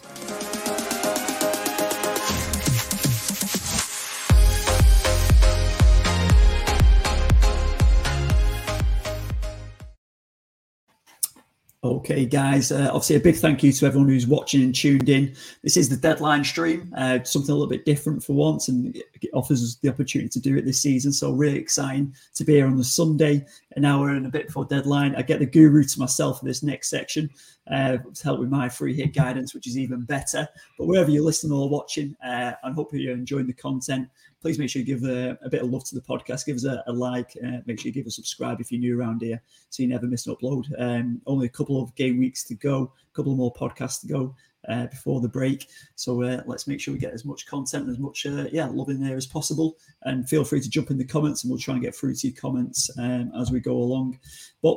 Okay, guys. Uh, obviously, a big thank you to everyone who's watching and tuned in. This is the deadline stream, uh, something a little bit different for once, and it offers us the opportunity to do it this season. So, really exciting to be here on the Sunday, an hour and a bit before deadline. I get the guru to myself for this next section uh, to help with my free hit guidance, which is even better. But wherever you're listening or watching, uh, I hope you're enjoying the content please make sure you give a, a bit of love to the podcast. Give us a, a like. Uh, make sure you give a subscribe if you're new around here so you never miss an upload. Um, only a couple of game weeks to go, a couple more podcasts to go uh, before the break. So uh, let's make sure we get as much content and as much uh, yeah love in there as possible. And feel free to jump in the comments, and we'll try and get through to your comments um, as we go along. But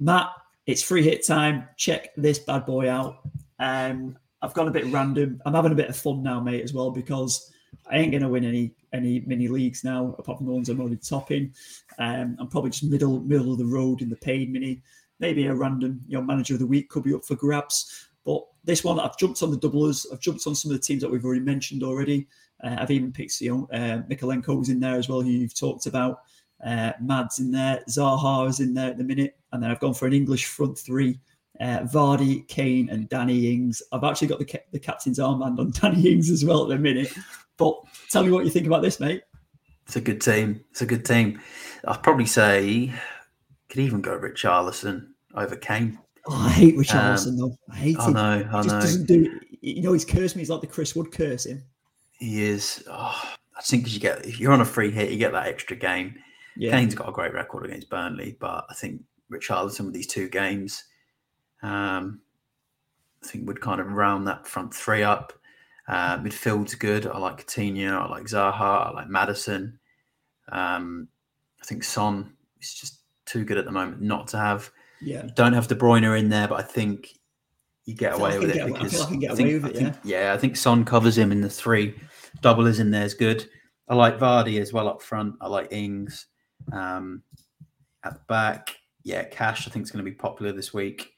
Matt, it's free hit time. Check this bad boy out. Um, I've gone a bit random. I'm having a bit of fun now, mate, as well because I ain't going to win any any mini leagues now, apart from the ones I'm already topping. Um, I'm probably just middle middle of the road in the paid mini. Maybe a random you know manager of the week could be up for grabs. But this one, I've jumped on the doublers. I've jumped on some of the teams that we've already mentioned already. Uh, I've even picked you know uh, Mykolenko's in there as well, who you've talked about. Uh, Mads in there, Zaha is in there at the minute, and then I've gone for an English front three. Uh, Vardy, Kane, and Danny Ings. I've actually got the, the captain's armband on Danny Ings as well at the minute. But tell me what you think about this, mate. It's a good team. It's a good team. I'd probably say could even go Richarlison over Kane. Oh, I hate Richarlison um, though. I hate I him. know. I he know. Doesn't do. You know, he's cursed me. He's like the Chris Wood cursing. He is. Oh, I think because you get if you're on a free hit, you get that extra game. Yeah. Kane's got a great record against Burnley, but I think Richarlison with these two games, um, I think would kind of round that front three up. Uh, midfield's good. I like Coutinho. I like Zaha. I like Maddison. Um, I think Son is just too good at the moment not to have. Yeah. Don't have De Bruyne in there, but I think you get away with it because I, think, I think, yeah. I think Son covers him in the three. Double is in there is good. I like Vardy as well up front. I like Ings um, at the back. Yeah, Cash I think is going to be popular this week.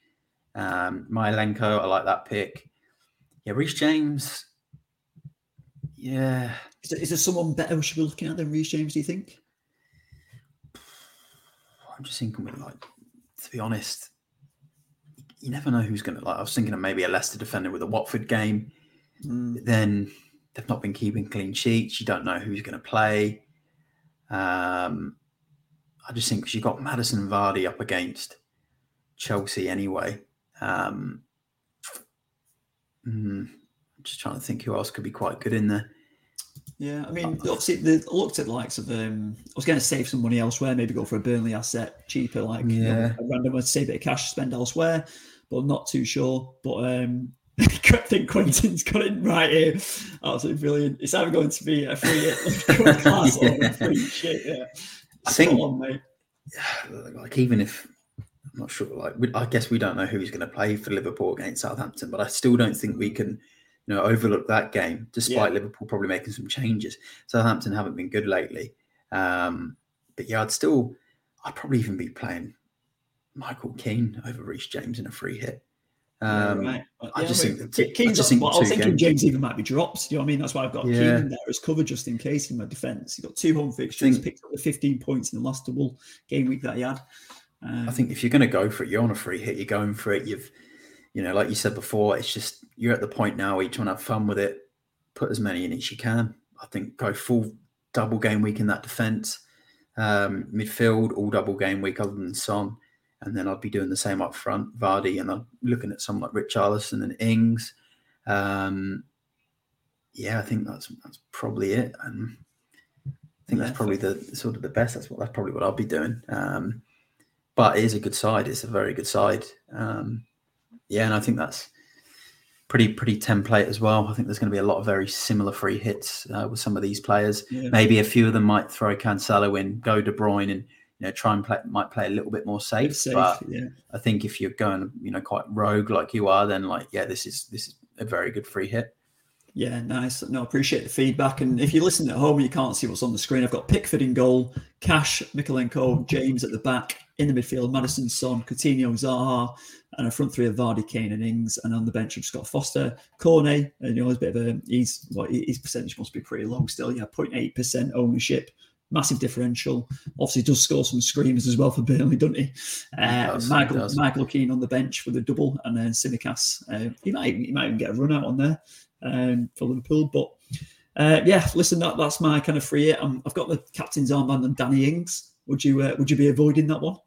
Um, Mykolenko, I like that pick. Yeah, Reece James yeah. Is there, is there someone better we should be looking at than Reece James, do you think? I'm just thinking, like, to be honest, you never know who's going to, like, I was thinking of maybe a Leicester defender with a Watford game. Mm. Then they've not been keeping clean sheets. You don't know who's going to play. Um, I just think because you've got Maddison and Vardy up against Chelsea anyway. Um, mm, I'm just trying to think who else could be quite good in there. Yeah, I mean, obviously, the, looked at the likes of. Um, I was going to save some money elsewhere, maybe go for a Burnley asset cheaper, like yeah, you know, a random to save a bit of cash, spend elsewhere, but I'm not too sure. But um, I think Quentin's got it right here. Absolutely brilliant. It's either going to be a free class yeah. or a free shit. Yeah, I think, on, mate. like even if I'm not sure, like I guess we don't know who he's going to play for Liverpool against Southampton, but I still don't think we can you know, overlook that game, despite yeah. Liverpool probably making some changes. Southampton haven't been good lately. Um, but yeah, I'd still, I'd probably even be playing Michael Keane over Reece James in a free hit. Um, yeah, right. I, just think Keane's, I, just think well, I was thinking games. James even might be dropped. Do you know what I mean? That's why I've got yeah. Keane there as cover just in case in my defence. He got two home fixtures, think, picked up the 15 points in the last double game week that he had. Um, I think if you're going to go for it, you're on a free hit. You're going for it. You've you know, like you said before, it's just you're at the point now each one have fun with it, put as many in as you can. I think go full double game week in that defence. Um, midfield, all double game week other than Son. And then I'd be doing the same up front, Vardy, and I'm looking at someone like Richarlison and Ings. Um, yeah, I think that's that's probably it. And I think that's probably the sort of the best. That's what that's probably what I'll be doing. Um, but it is a good side. It's a very good side. Um, yeah, and I think that's pretty pretty template as well. I think there's going to be a lot of very similar free hits uh, with some of these players. Yeah. Maybe a few of them might throw Cancelo in, go De Bruyne, and you know try and play might play a little bit more safe. safe but yeah. I think if you're going you know quite rogue like you are, then like yeah, this is this is a very good free hit. Yeah, nice. No, appreciate the feedback. And if you're listening at home and you can't see what's on the screen, I've got Pickford in goal, Cash, Mykolenko, James at the back, in the midfield, Maddison, Son, Coutinho, Zaha, and a front three of Vardy, Kane, and Ings. And on the bench, just got Foster, Cornet, and you know, he's a bit of a he's what well, his percentage must be pretty low still. Yeah, 0.8 percent ownership, massive differential. Obviously, does score some screamers as well for Burnley, doesn't he? Uh, he Michael, he Michael Keane on the bench with a double, and then Tsimikas. Uh, he might he might even get a run out on there um, for Liverpool, but. Uh, yeah, listen, that, that's my kind of free hit. Um, I've got the captain's armband and Danny Ings. Would you uh, would you be avoiding that one?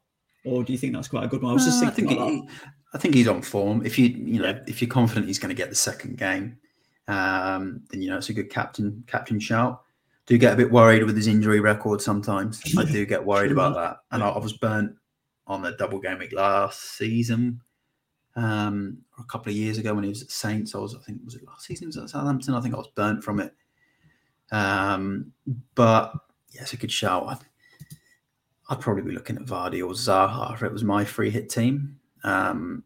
Or do you think that's quite a good one? I was just thinking. I think, he, I think he's on form. If you you know if you're confident he's going to get the second game, um, then you know it's a good captain captain shout. Do get a bit worried with his injury record sometimes. I do get worried about that, and I, I, was burnt on the double game week last season. Um, a couple of years ago when he was at Saints, I was I think was it last season? He was at Southampton. I think I was burnt from it. Um, but yeah, it's a good shout. I'd probably be looking at Vardy or Zaha if it was my free hit team. Um,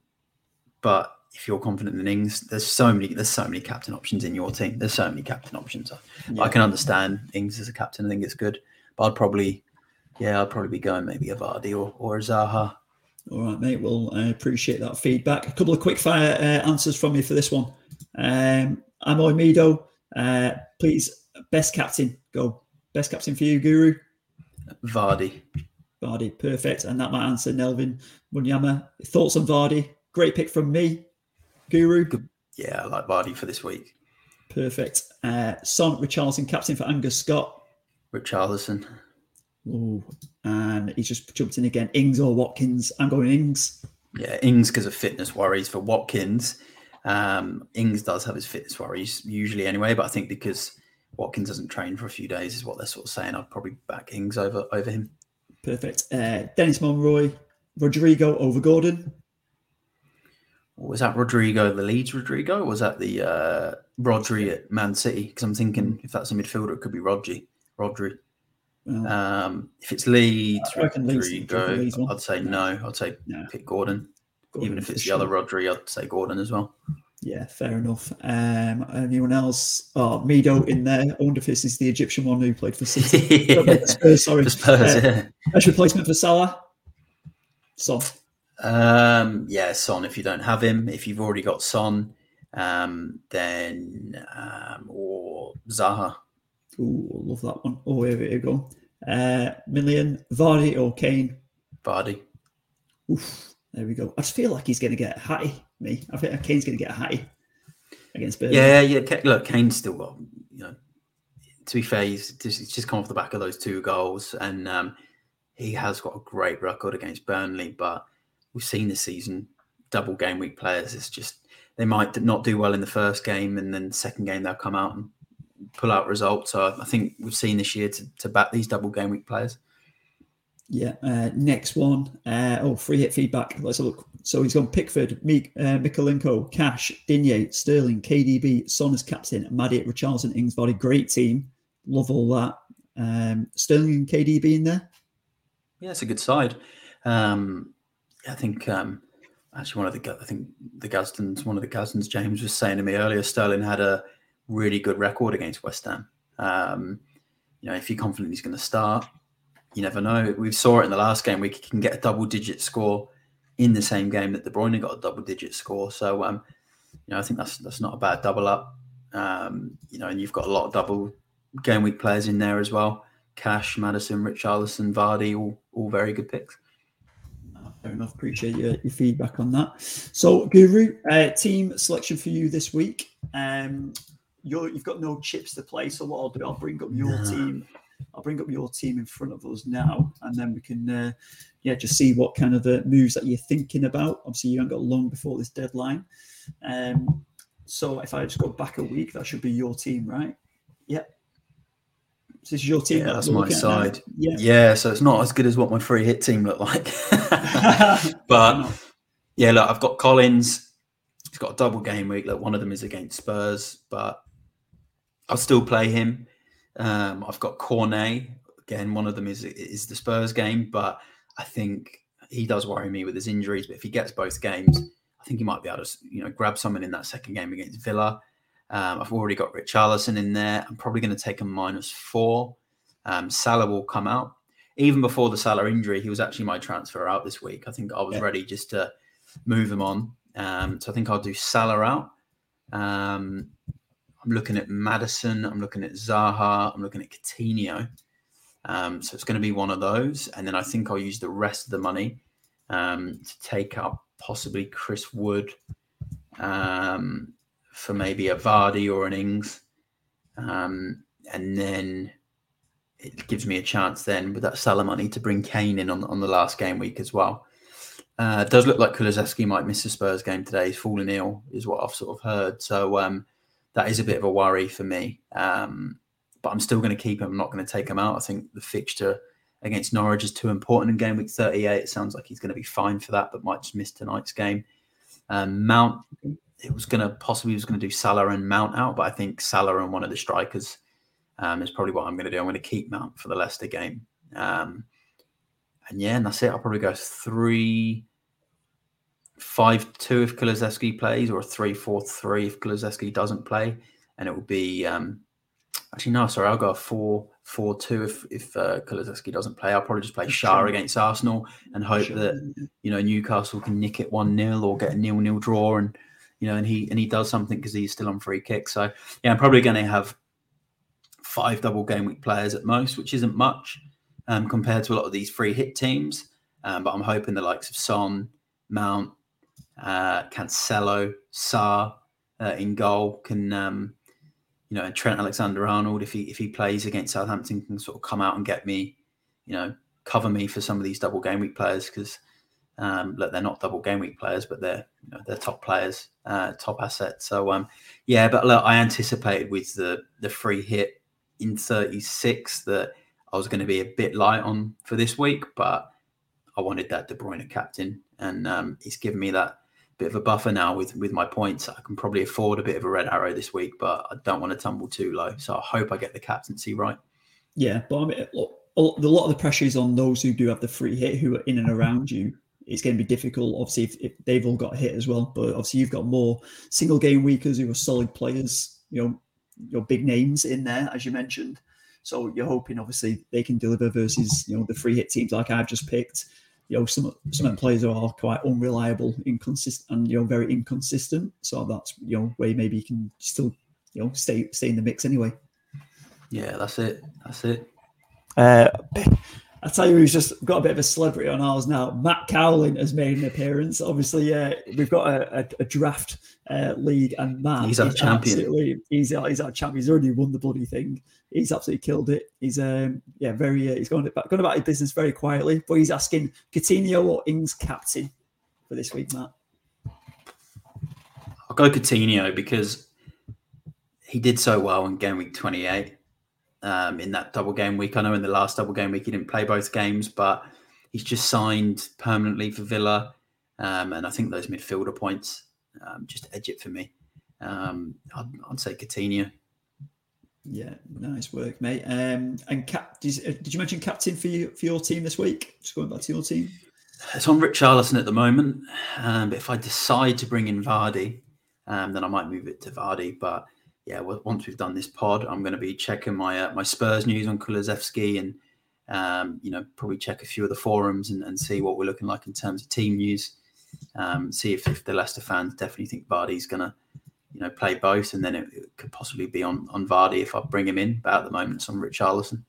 but if you're confident in Ings, there's so many there's so many captain options in your team. There's so many captain options. Yeah. I can understand Ings as a captain. I think it's good, but I'd probably, yeah, I'd probably be going maybe a Vardy or or a Zaha. All right, mate. Well, I appreciate that feedback. A couple of quick fire uh, answers from me for this one. Um, Amoy Mido, uh, please, best captain. Go. Best captain for you, Guru. Vardy. Vardy, perfect. And that might answer Nelvin Munyama. Thoughts on Vardy? Great pick from me, Guru. Yeah, I like Vardy for this week. Perfect. Uh, Son Richarlison, captain for Angus Scott. Richarlison. Oh, and he's just jumped in again. Ings or Watkins? I'm going Ings. Yeah, Ings because of fitness worries for Watkins. Um, Ings does have his fitness worries usually anyway, but I think because Watkins doesn't train for a few days is what they're sort of saying. I'd probably back Ings over over him. Perfect. Uh, Dennis Monroy, Rodrigo over Gordon. Was that Rodrigo, the Leeds Rodrigo? was that the uh, Rodri at Man City? Because I'm thinking if that's a midfielder, it could be Rodri. Rodri. Well, um, if it's Leeds, Rodrigo, Leeds I'd say no. I'd say no. pick Gordon. Gordon Even if it's the sure. other Rodri, I'd say Gordon as well. Yeah, fair enough. Um, anyone else? Oh, Mido in there. I wonder if this is the Egyptian one who played for City. yeah. Spurs, sorry. For Spurs, uh, yeah. Best replacement for Salah? Son. Um, yeah, Son. If you don't have him, if you've already got Son, um, then um, or Zaha. Ooh, love that one. Oh, here we go. Uh, Million, Vardy or Kane? Vardy. Oof, there we go. I just feel like he's going to get Hattie me. I think Kane's going to get a hattie against Burnley. Yeah, yeah. Look, Kane's still got, you know, to be fair, he's just, he's just come off the back of those two goals, and um, he has got a great record against Burnley. But we've seen this season, double game week players. It's just they might not do well in the first game, and then the second game they'll come out and pull out results. So I think we've seen this year to, to back these double game week players. Yeah. Uh, next one. Uh, oh, free hit feedback. Let's look. So he's gone Pickford, Mik, uh, Cash, Digne, Sterling, KDB, Son as captain, Maddie, Richarlison, Ings Vardy. Great team. Love all that. Um, Sterling and KDB in there. Yeah, it's a good side. Um, I think um, actually one of the I think the Gazdens, one of the Gazdens, James was saying to me earlier, Sterling had a really good record against West Ham. Um, you know, if you're confident he's going to start, you never know. We saw it in the last game. We can get a double-digit score in the same game that De Bruyne got a double-digit score. So, um, you know, I think that's that's not a bad double up. Um, you know, and you've got a lot of double game week players in there as well. Cash, Maddison, Richarlison, Vardy, all all very good picks. Fair enough. Appreciate your, your feedback on that. So, Guru, uh, team selection for you this week. Um, you have got no chips to play, so what I'll do, I'll bring up your team. I'll bring up your team in front of us now, and then we can, uh, yeah, just see what kind of the moves that you're thinking about. Obviously, you haven't got long before this deadline. Um, so if I just go back a week, that should be your team, right? Yep. So this is your team. Yeah, that's my side. Yeah. yeah, so it's not as good as what my free hit team looked like. but yeah, look, I've got Collins. He's got a double game week. Look, one of them is against Spurs, but I'll still play him. Um, I've got Cornet. Again, one of them is is the Spurs game, but I think he does worry me with his injuries. But if he gets both games, I think he might be able to, you know, grab someone in that second game against Villa. Um, I've already got Richarlison in there. I'm probably going to take a minus four. Um, Salah will come out. Even before the Salah injury, he was actually my transfer out this week. I think I was yeah. ready just to move him on. Um, so I think I'll do Salah out. Um, I'm looking at Maddison. I'm looking at Zaha. I'm looking at Coutinho. Um, so it's going to be one of those. And then I think I'll use the rest of the money um, to take up possibly Chris Wood um, for maybe a Vardy or an Ings. Um, and then it gives me a chance then with that Salah money to bring Kane in on, on the last game week as well. Uh, it does look like Kulusevski might miss the Spurs game today. He's fallen ill, is what I've sort of heard. So um, that is a bit of a worry for me. Um, but I'm still going to keep him. I'm not going to take him out. I think the fixture against Norwich is too important in game week 38. It sounds like he's going to be fine for that, but might just miss tonight's game. Um, Mount, it was going to possibly was going to do Salah and Mount out, but I think Salah and one of the strikers um, is probably what I'm going to do. I'm going to keep Mount for the Leicester game. Um, and yeah, and that's it. I'll probably go three, five, two if Kulusevski plays, or a three, four, three if Kulusevski doesn't play, and it will be um, actually no, sorry, I'll go a four, four, two if if uh, Kulusevski doesn't play. I'll probably just play Schär against Arsenal and hope that you know Newcastle can nick it one 0 or get a nil nil draw and you know, and he and he does something because he's still on free kick. So yeah, I'm probably going to have five double game week players at most, which isn't much um, compared to a lot of these free hit teams. Um, but I'm hoping the likes of Son, Mount, uh, Cancelo, Sá uh, in goal can, um, you know, and Trent Alexander-Arnold if he if he plays against Southampton can sort of come out and get me, you know, cover me for some of these double game week players because um, look, they're not double game week players, but they're you know, they're top players, uh, top assets. So um, yeah, but look, I anticipated with the the free hit in 36 that I was going to be a bit light on for this week, but I wanted that De Bruyne captain, and um, he's given me that bit of a buffer now with with my points. I can probably afford a bit of a red arrow this week, but I don't want to tumble too low. So I hope I get the captaincy right. Yeah, but I mean, look, a lot of the pressure is on those who do have the free hit, who are in and around you it's going to be difficult. Obviously, if, if, they've all got hit as well, but obviously you've got more single game weekers who are solid players. You know, your big names in there, as you mentioned. So you're hoping, obviously, they can deliver versus you know the free hit teams like I've just picked. You know, some some players are quite unreliable, inconsistent, and you know very inconsistent. So that's you know where maybe you can still you know stay stay in the mix anyway. Yeah, that's it. That's it. Uh, I tell you, he's just got a bit of a celebrity on ours now. Matt Cowling has made an appearance. Obviously, uh, we've got a, a, a draft uh, league, and Matt he's our champion. He's our, he's our champion. He's already won the bloody thing. He's absolutely killed it. He's um yeah very uh, he's going about going about his business very quietly, but he's asking Coutinho or Ings captain for this week, Matt. I'll go Coutinho because he did so well in game week 28 um, in that double game week. I know in the last double game week he didn't play both games, but he's just signed permanently for Villa. Um, and I think those midfielder points um, just edge it for me. Um, I'd, I'd, say Coutinho. Yeah, nice work, mate. Um, and cap, did, uh, did you mention captain for, you, for your team this week? Just going back to your team. It's on Richarlison at the moment. Um, but if I decide to bring in Vardy, um, then I might move it to Vardy. But yeah, well, once we've done this pod, I'm going to be checking my uh, my Spurs news on Kulusevski and um, you know probably check a few of the forums and, and, see what we're looking like in terms of team news. Um, see if, if the Leicester fans definitely think Vardy's going to you know play both, and then it, it, could possibly be on on Vardy if I bring him in. But at the moment, it's on Richarlison.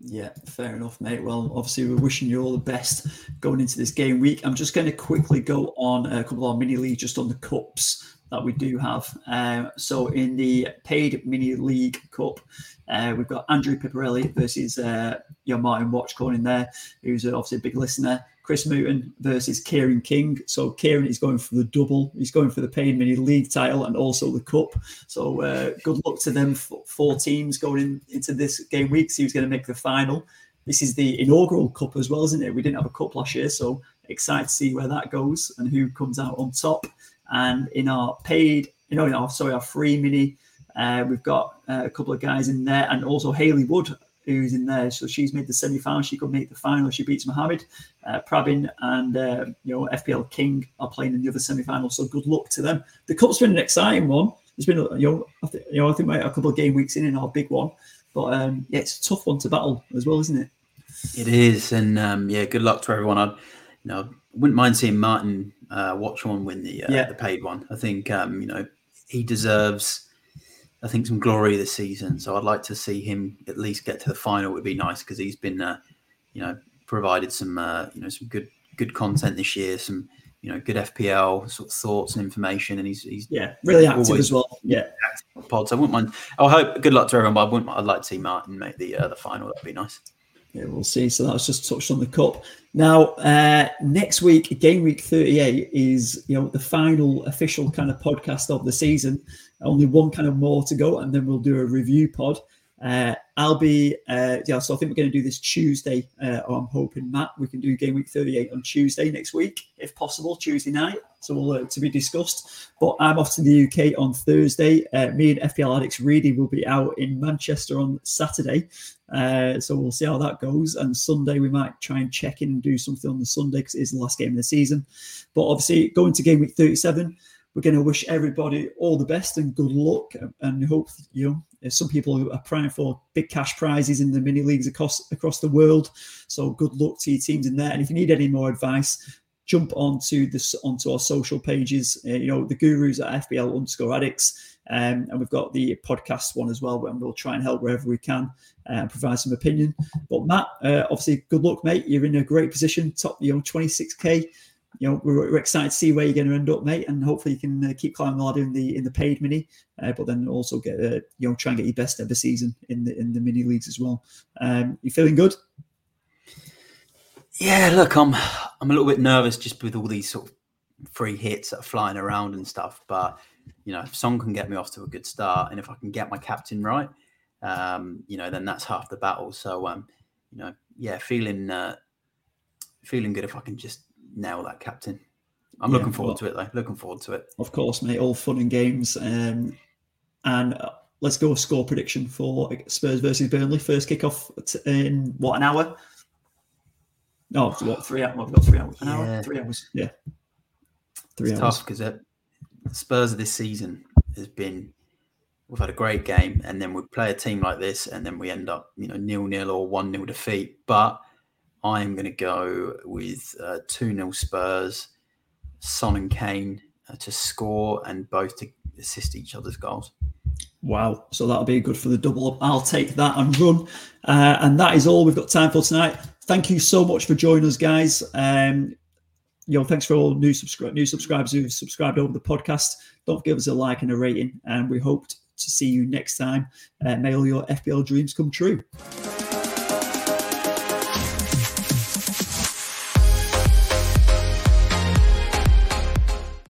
Yeah, fair enough, mate. Well, obviously, we're wishing you all the best going into this game week. I'm just going to quickly go on a couple of our mini leagues just on the cups that we do have. Uh, so, in the paid mini league cup, uh, we've got Andrew Piparelli versus uh, your Martin Watchcorn in there, who's obviously a big listener. Chris Mooten versus Kieran King. So Kieran is going for the double. He's going for the paid mini league title and also the cup. So uh, good luck to them. Four teams going in, into this game week. See who's going to make the final. This is the inaugural cup as well, isn't it? We didn't have a cup last year, so excited to see where that goes and who comes out on top. And in our paid, you know, in our sorry, our free mini, uh, we've got uh, a couple of guys in there, and also Haley Wood who's in there. So she's made the semi final. She could make the final. She beats Mohammed. Uh, Prabin and uh, you know FPL King are playing in the other semi final. So good luck to them. The cup's been an exciting one. It's been you know I you know I think we're a couple of game weeks in in our big one, but um, yeah, it's a tough one to battle as well, isn't it? It is, and um, yeah, good luck to everyone. I you know wouldn't mind seeing Martin uh, Watchcorn win the uh, yeah. the paid one. I think um, you know he deserves I think some glory this season. So I'd like to see him at least get to the final. Would be nice because he's been, uh, you know, provided some, uh, you know, some good good content this year. Some, you know, good FPL sort of thoughts and information, and he's he's yeah really active as well. Yeah, pods. I wouldn't mind. I hope good luck to everyone, but I wouldn't. I'd like to see Martin make the uh, the final. That'd be nice. Yeah, we'll see. So that was just touched on the cup. Now, uh, next week, game week 38 is you know the final official kind of podcast of the season. Only one kind of more to go, and then we'll do a review pod. Uh, I'll be, uh, yeah, so I think we're going to do this Tuesday. Uh, I'm hoping, Matt, we can do game week 38 on Tuesday next week, if possible, Tuesday night. So we'll, uh, to be discussed. But I'm off to the UK on Thursday. Uh, me and FPL Addicts Reedy will be out in Manchester on Saturday. Uh, so we'll see how that goes. And Sunday, we might try and check in and do something on the Sunday because it is the last game of the season. But obviously, going to game week 37, we're going to wish everybody all the best and good luck and hope you know some people are praying for big cash prizes in the mini leagues across across the world. So good luck to your teams in there. And if you need any more advice jump onto this onto our social pages uh, you know the gurus at FPL underscore addicts. Um, and we've got the podcast one as well and we'll try and help wherever we can uh, and provide some opinion. But matt uh, obviously good luck mate. You're in a great position top you know 26k you know we're, we're, excited to see where you're going to end up, mate, and hopefully you can uh, keep climbing the ladder in the in the paid mini, uh, but then also get uh, you know try and get your best ever season in the in the mini leagues as well. Um, you feeling good? Yeah, look, I'm I'm a little bit nervous just with all these sort of free hits that are flying around and stuff, but you know, if Son can get me off to a good start, and if I can get my captain right, um, you know, then that's half the battle. So, um, you know, yeah, feeling uh, feeling good if I can just nail that captain. I'm yeah, looking forward well, to it though. Looking forward to it. Of course, mate. All fun and games. Um, and uh, let's go score prediction for Spurs versus Burnley. First kickoff in what an hour? No, what three hours? Well, we've got three hours. An yeah. hour, three hours. Yeah, three it's hours. Tough because Spurs of this season has been. We've had a great game, and then we play a team like this, and then we end up, you know, nil nil or one nil defeat. But I am going to go with uh, 2 0 Spurs, Son and Kane uh, to score and both to assist each other's goals. Wow. So that'll be good for the double up. I'll take that and run. Uh, and that is all we've got time for tonight. Thank you so much for joining us, guys. Um, you know, thanks for all new subscri- new subscribers who've subscribed over the podcast. Don't give us a like and a rating, and we hope to see you next time. Uh, may all your FPL dreams come true.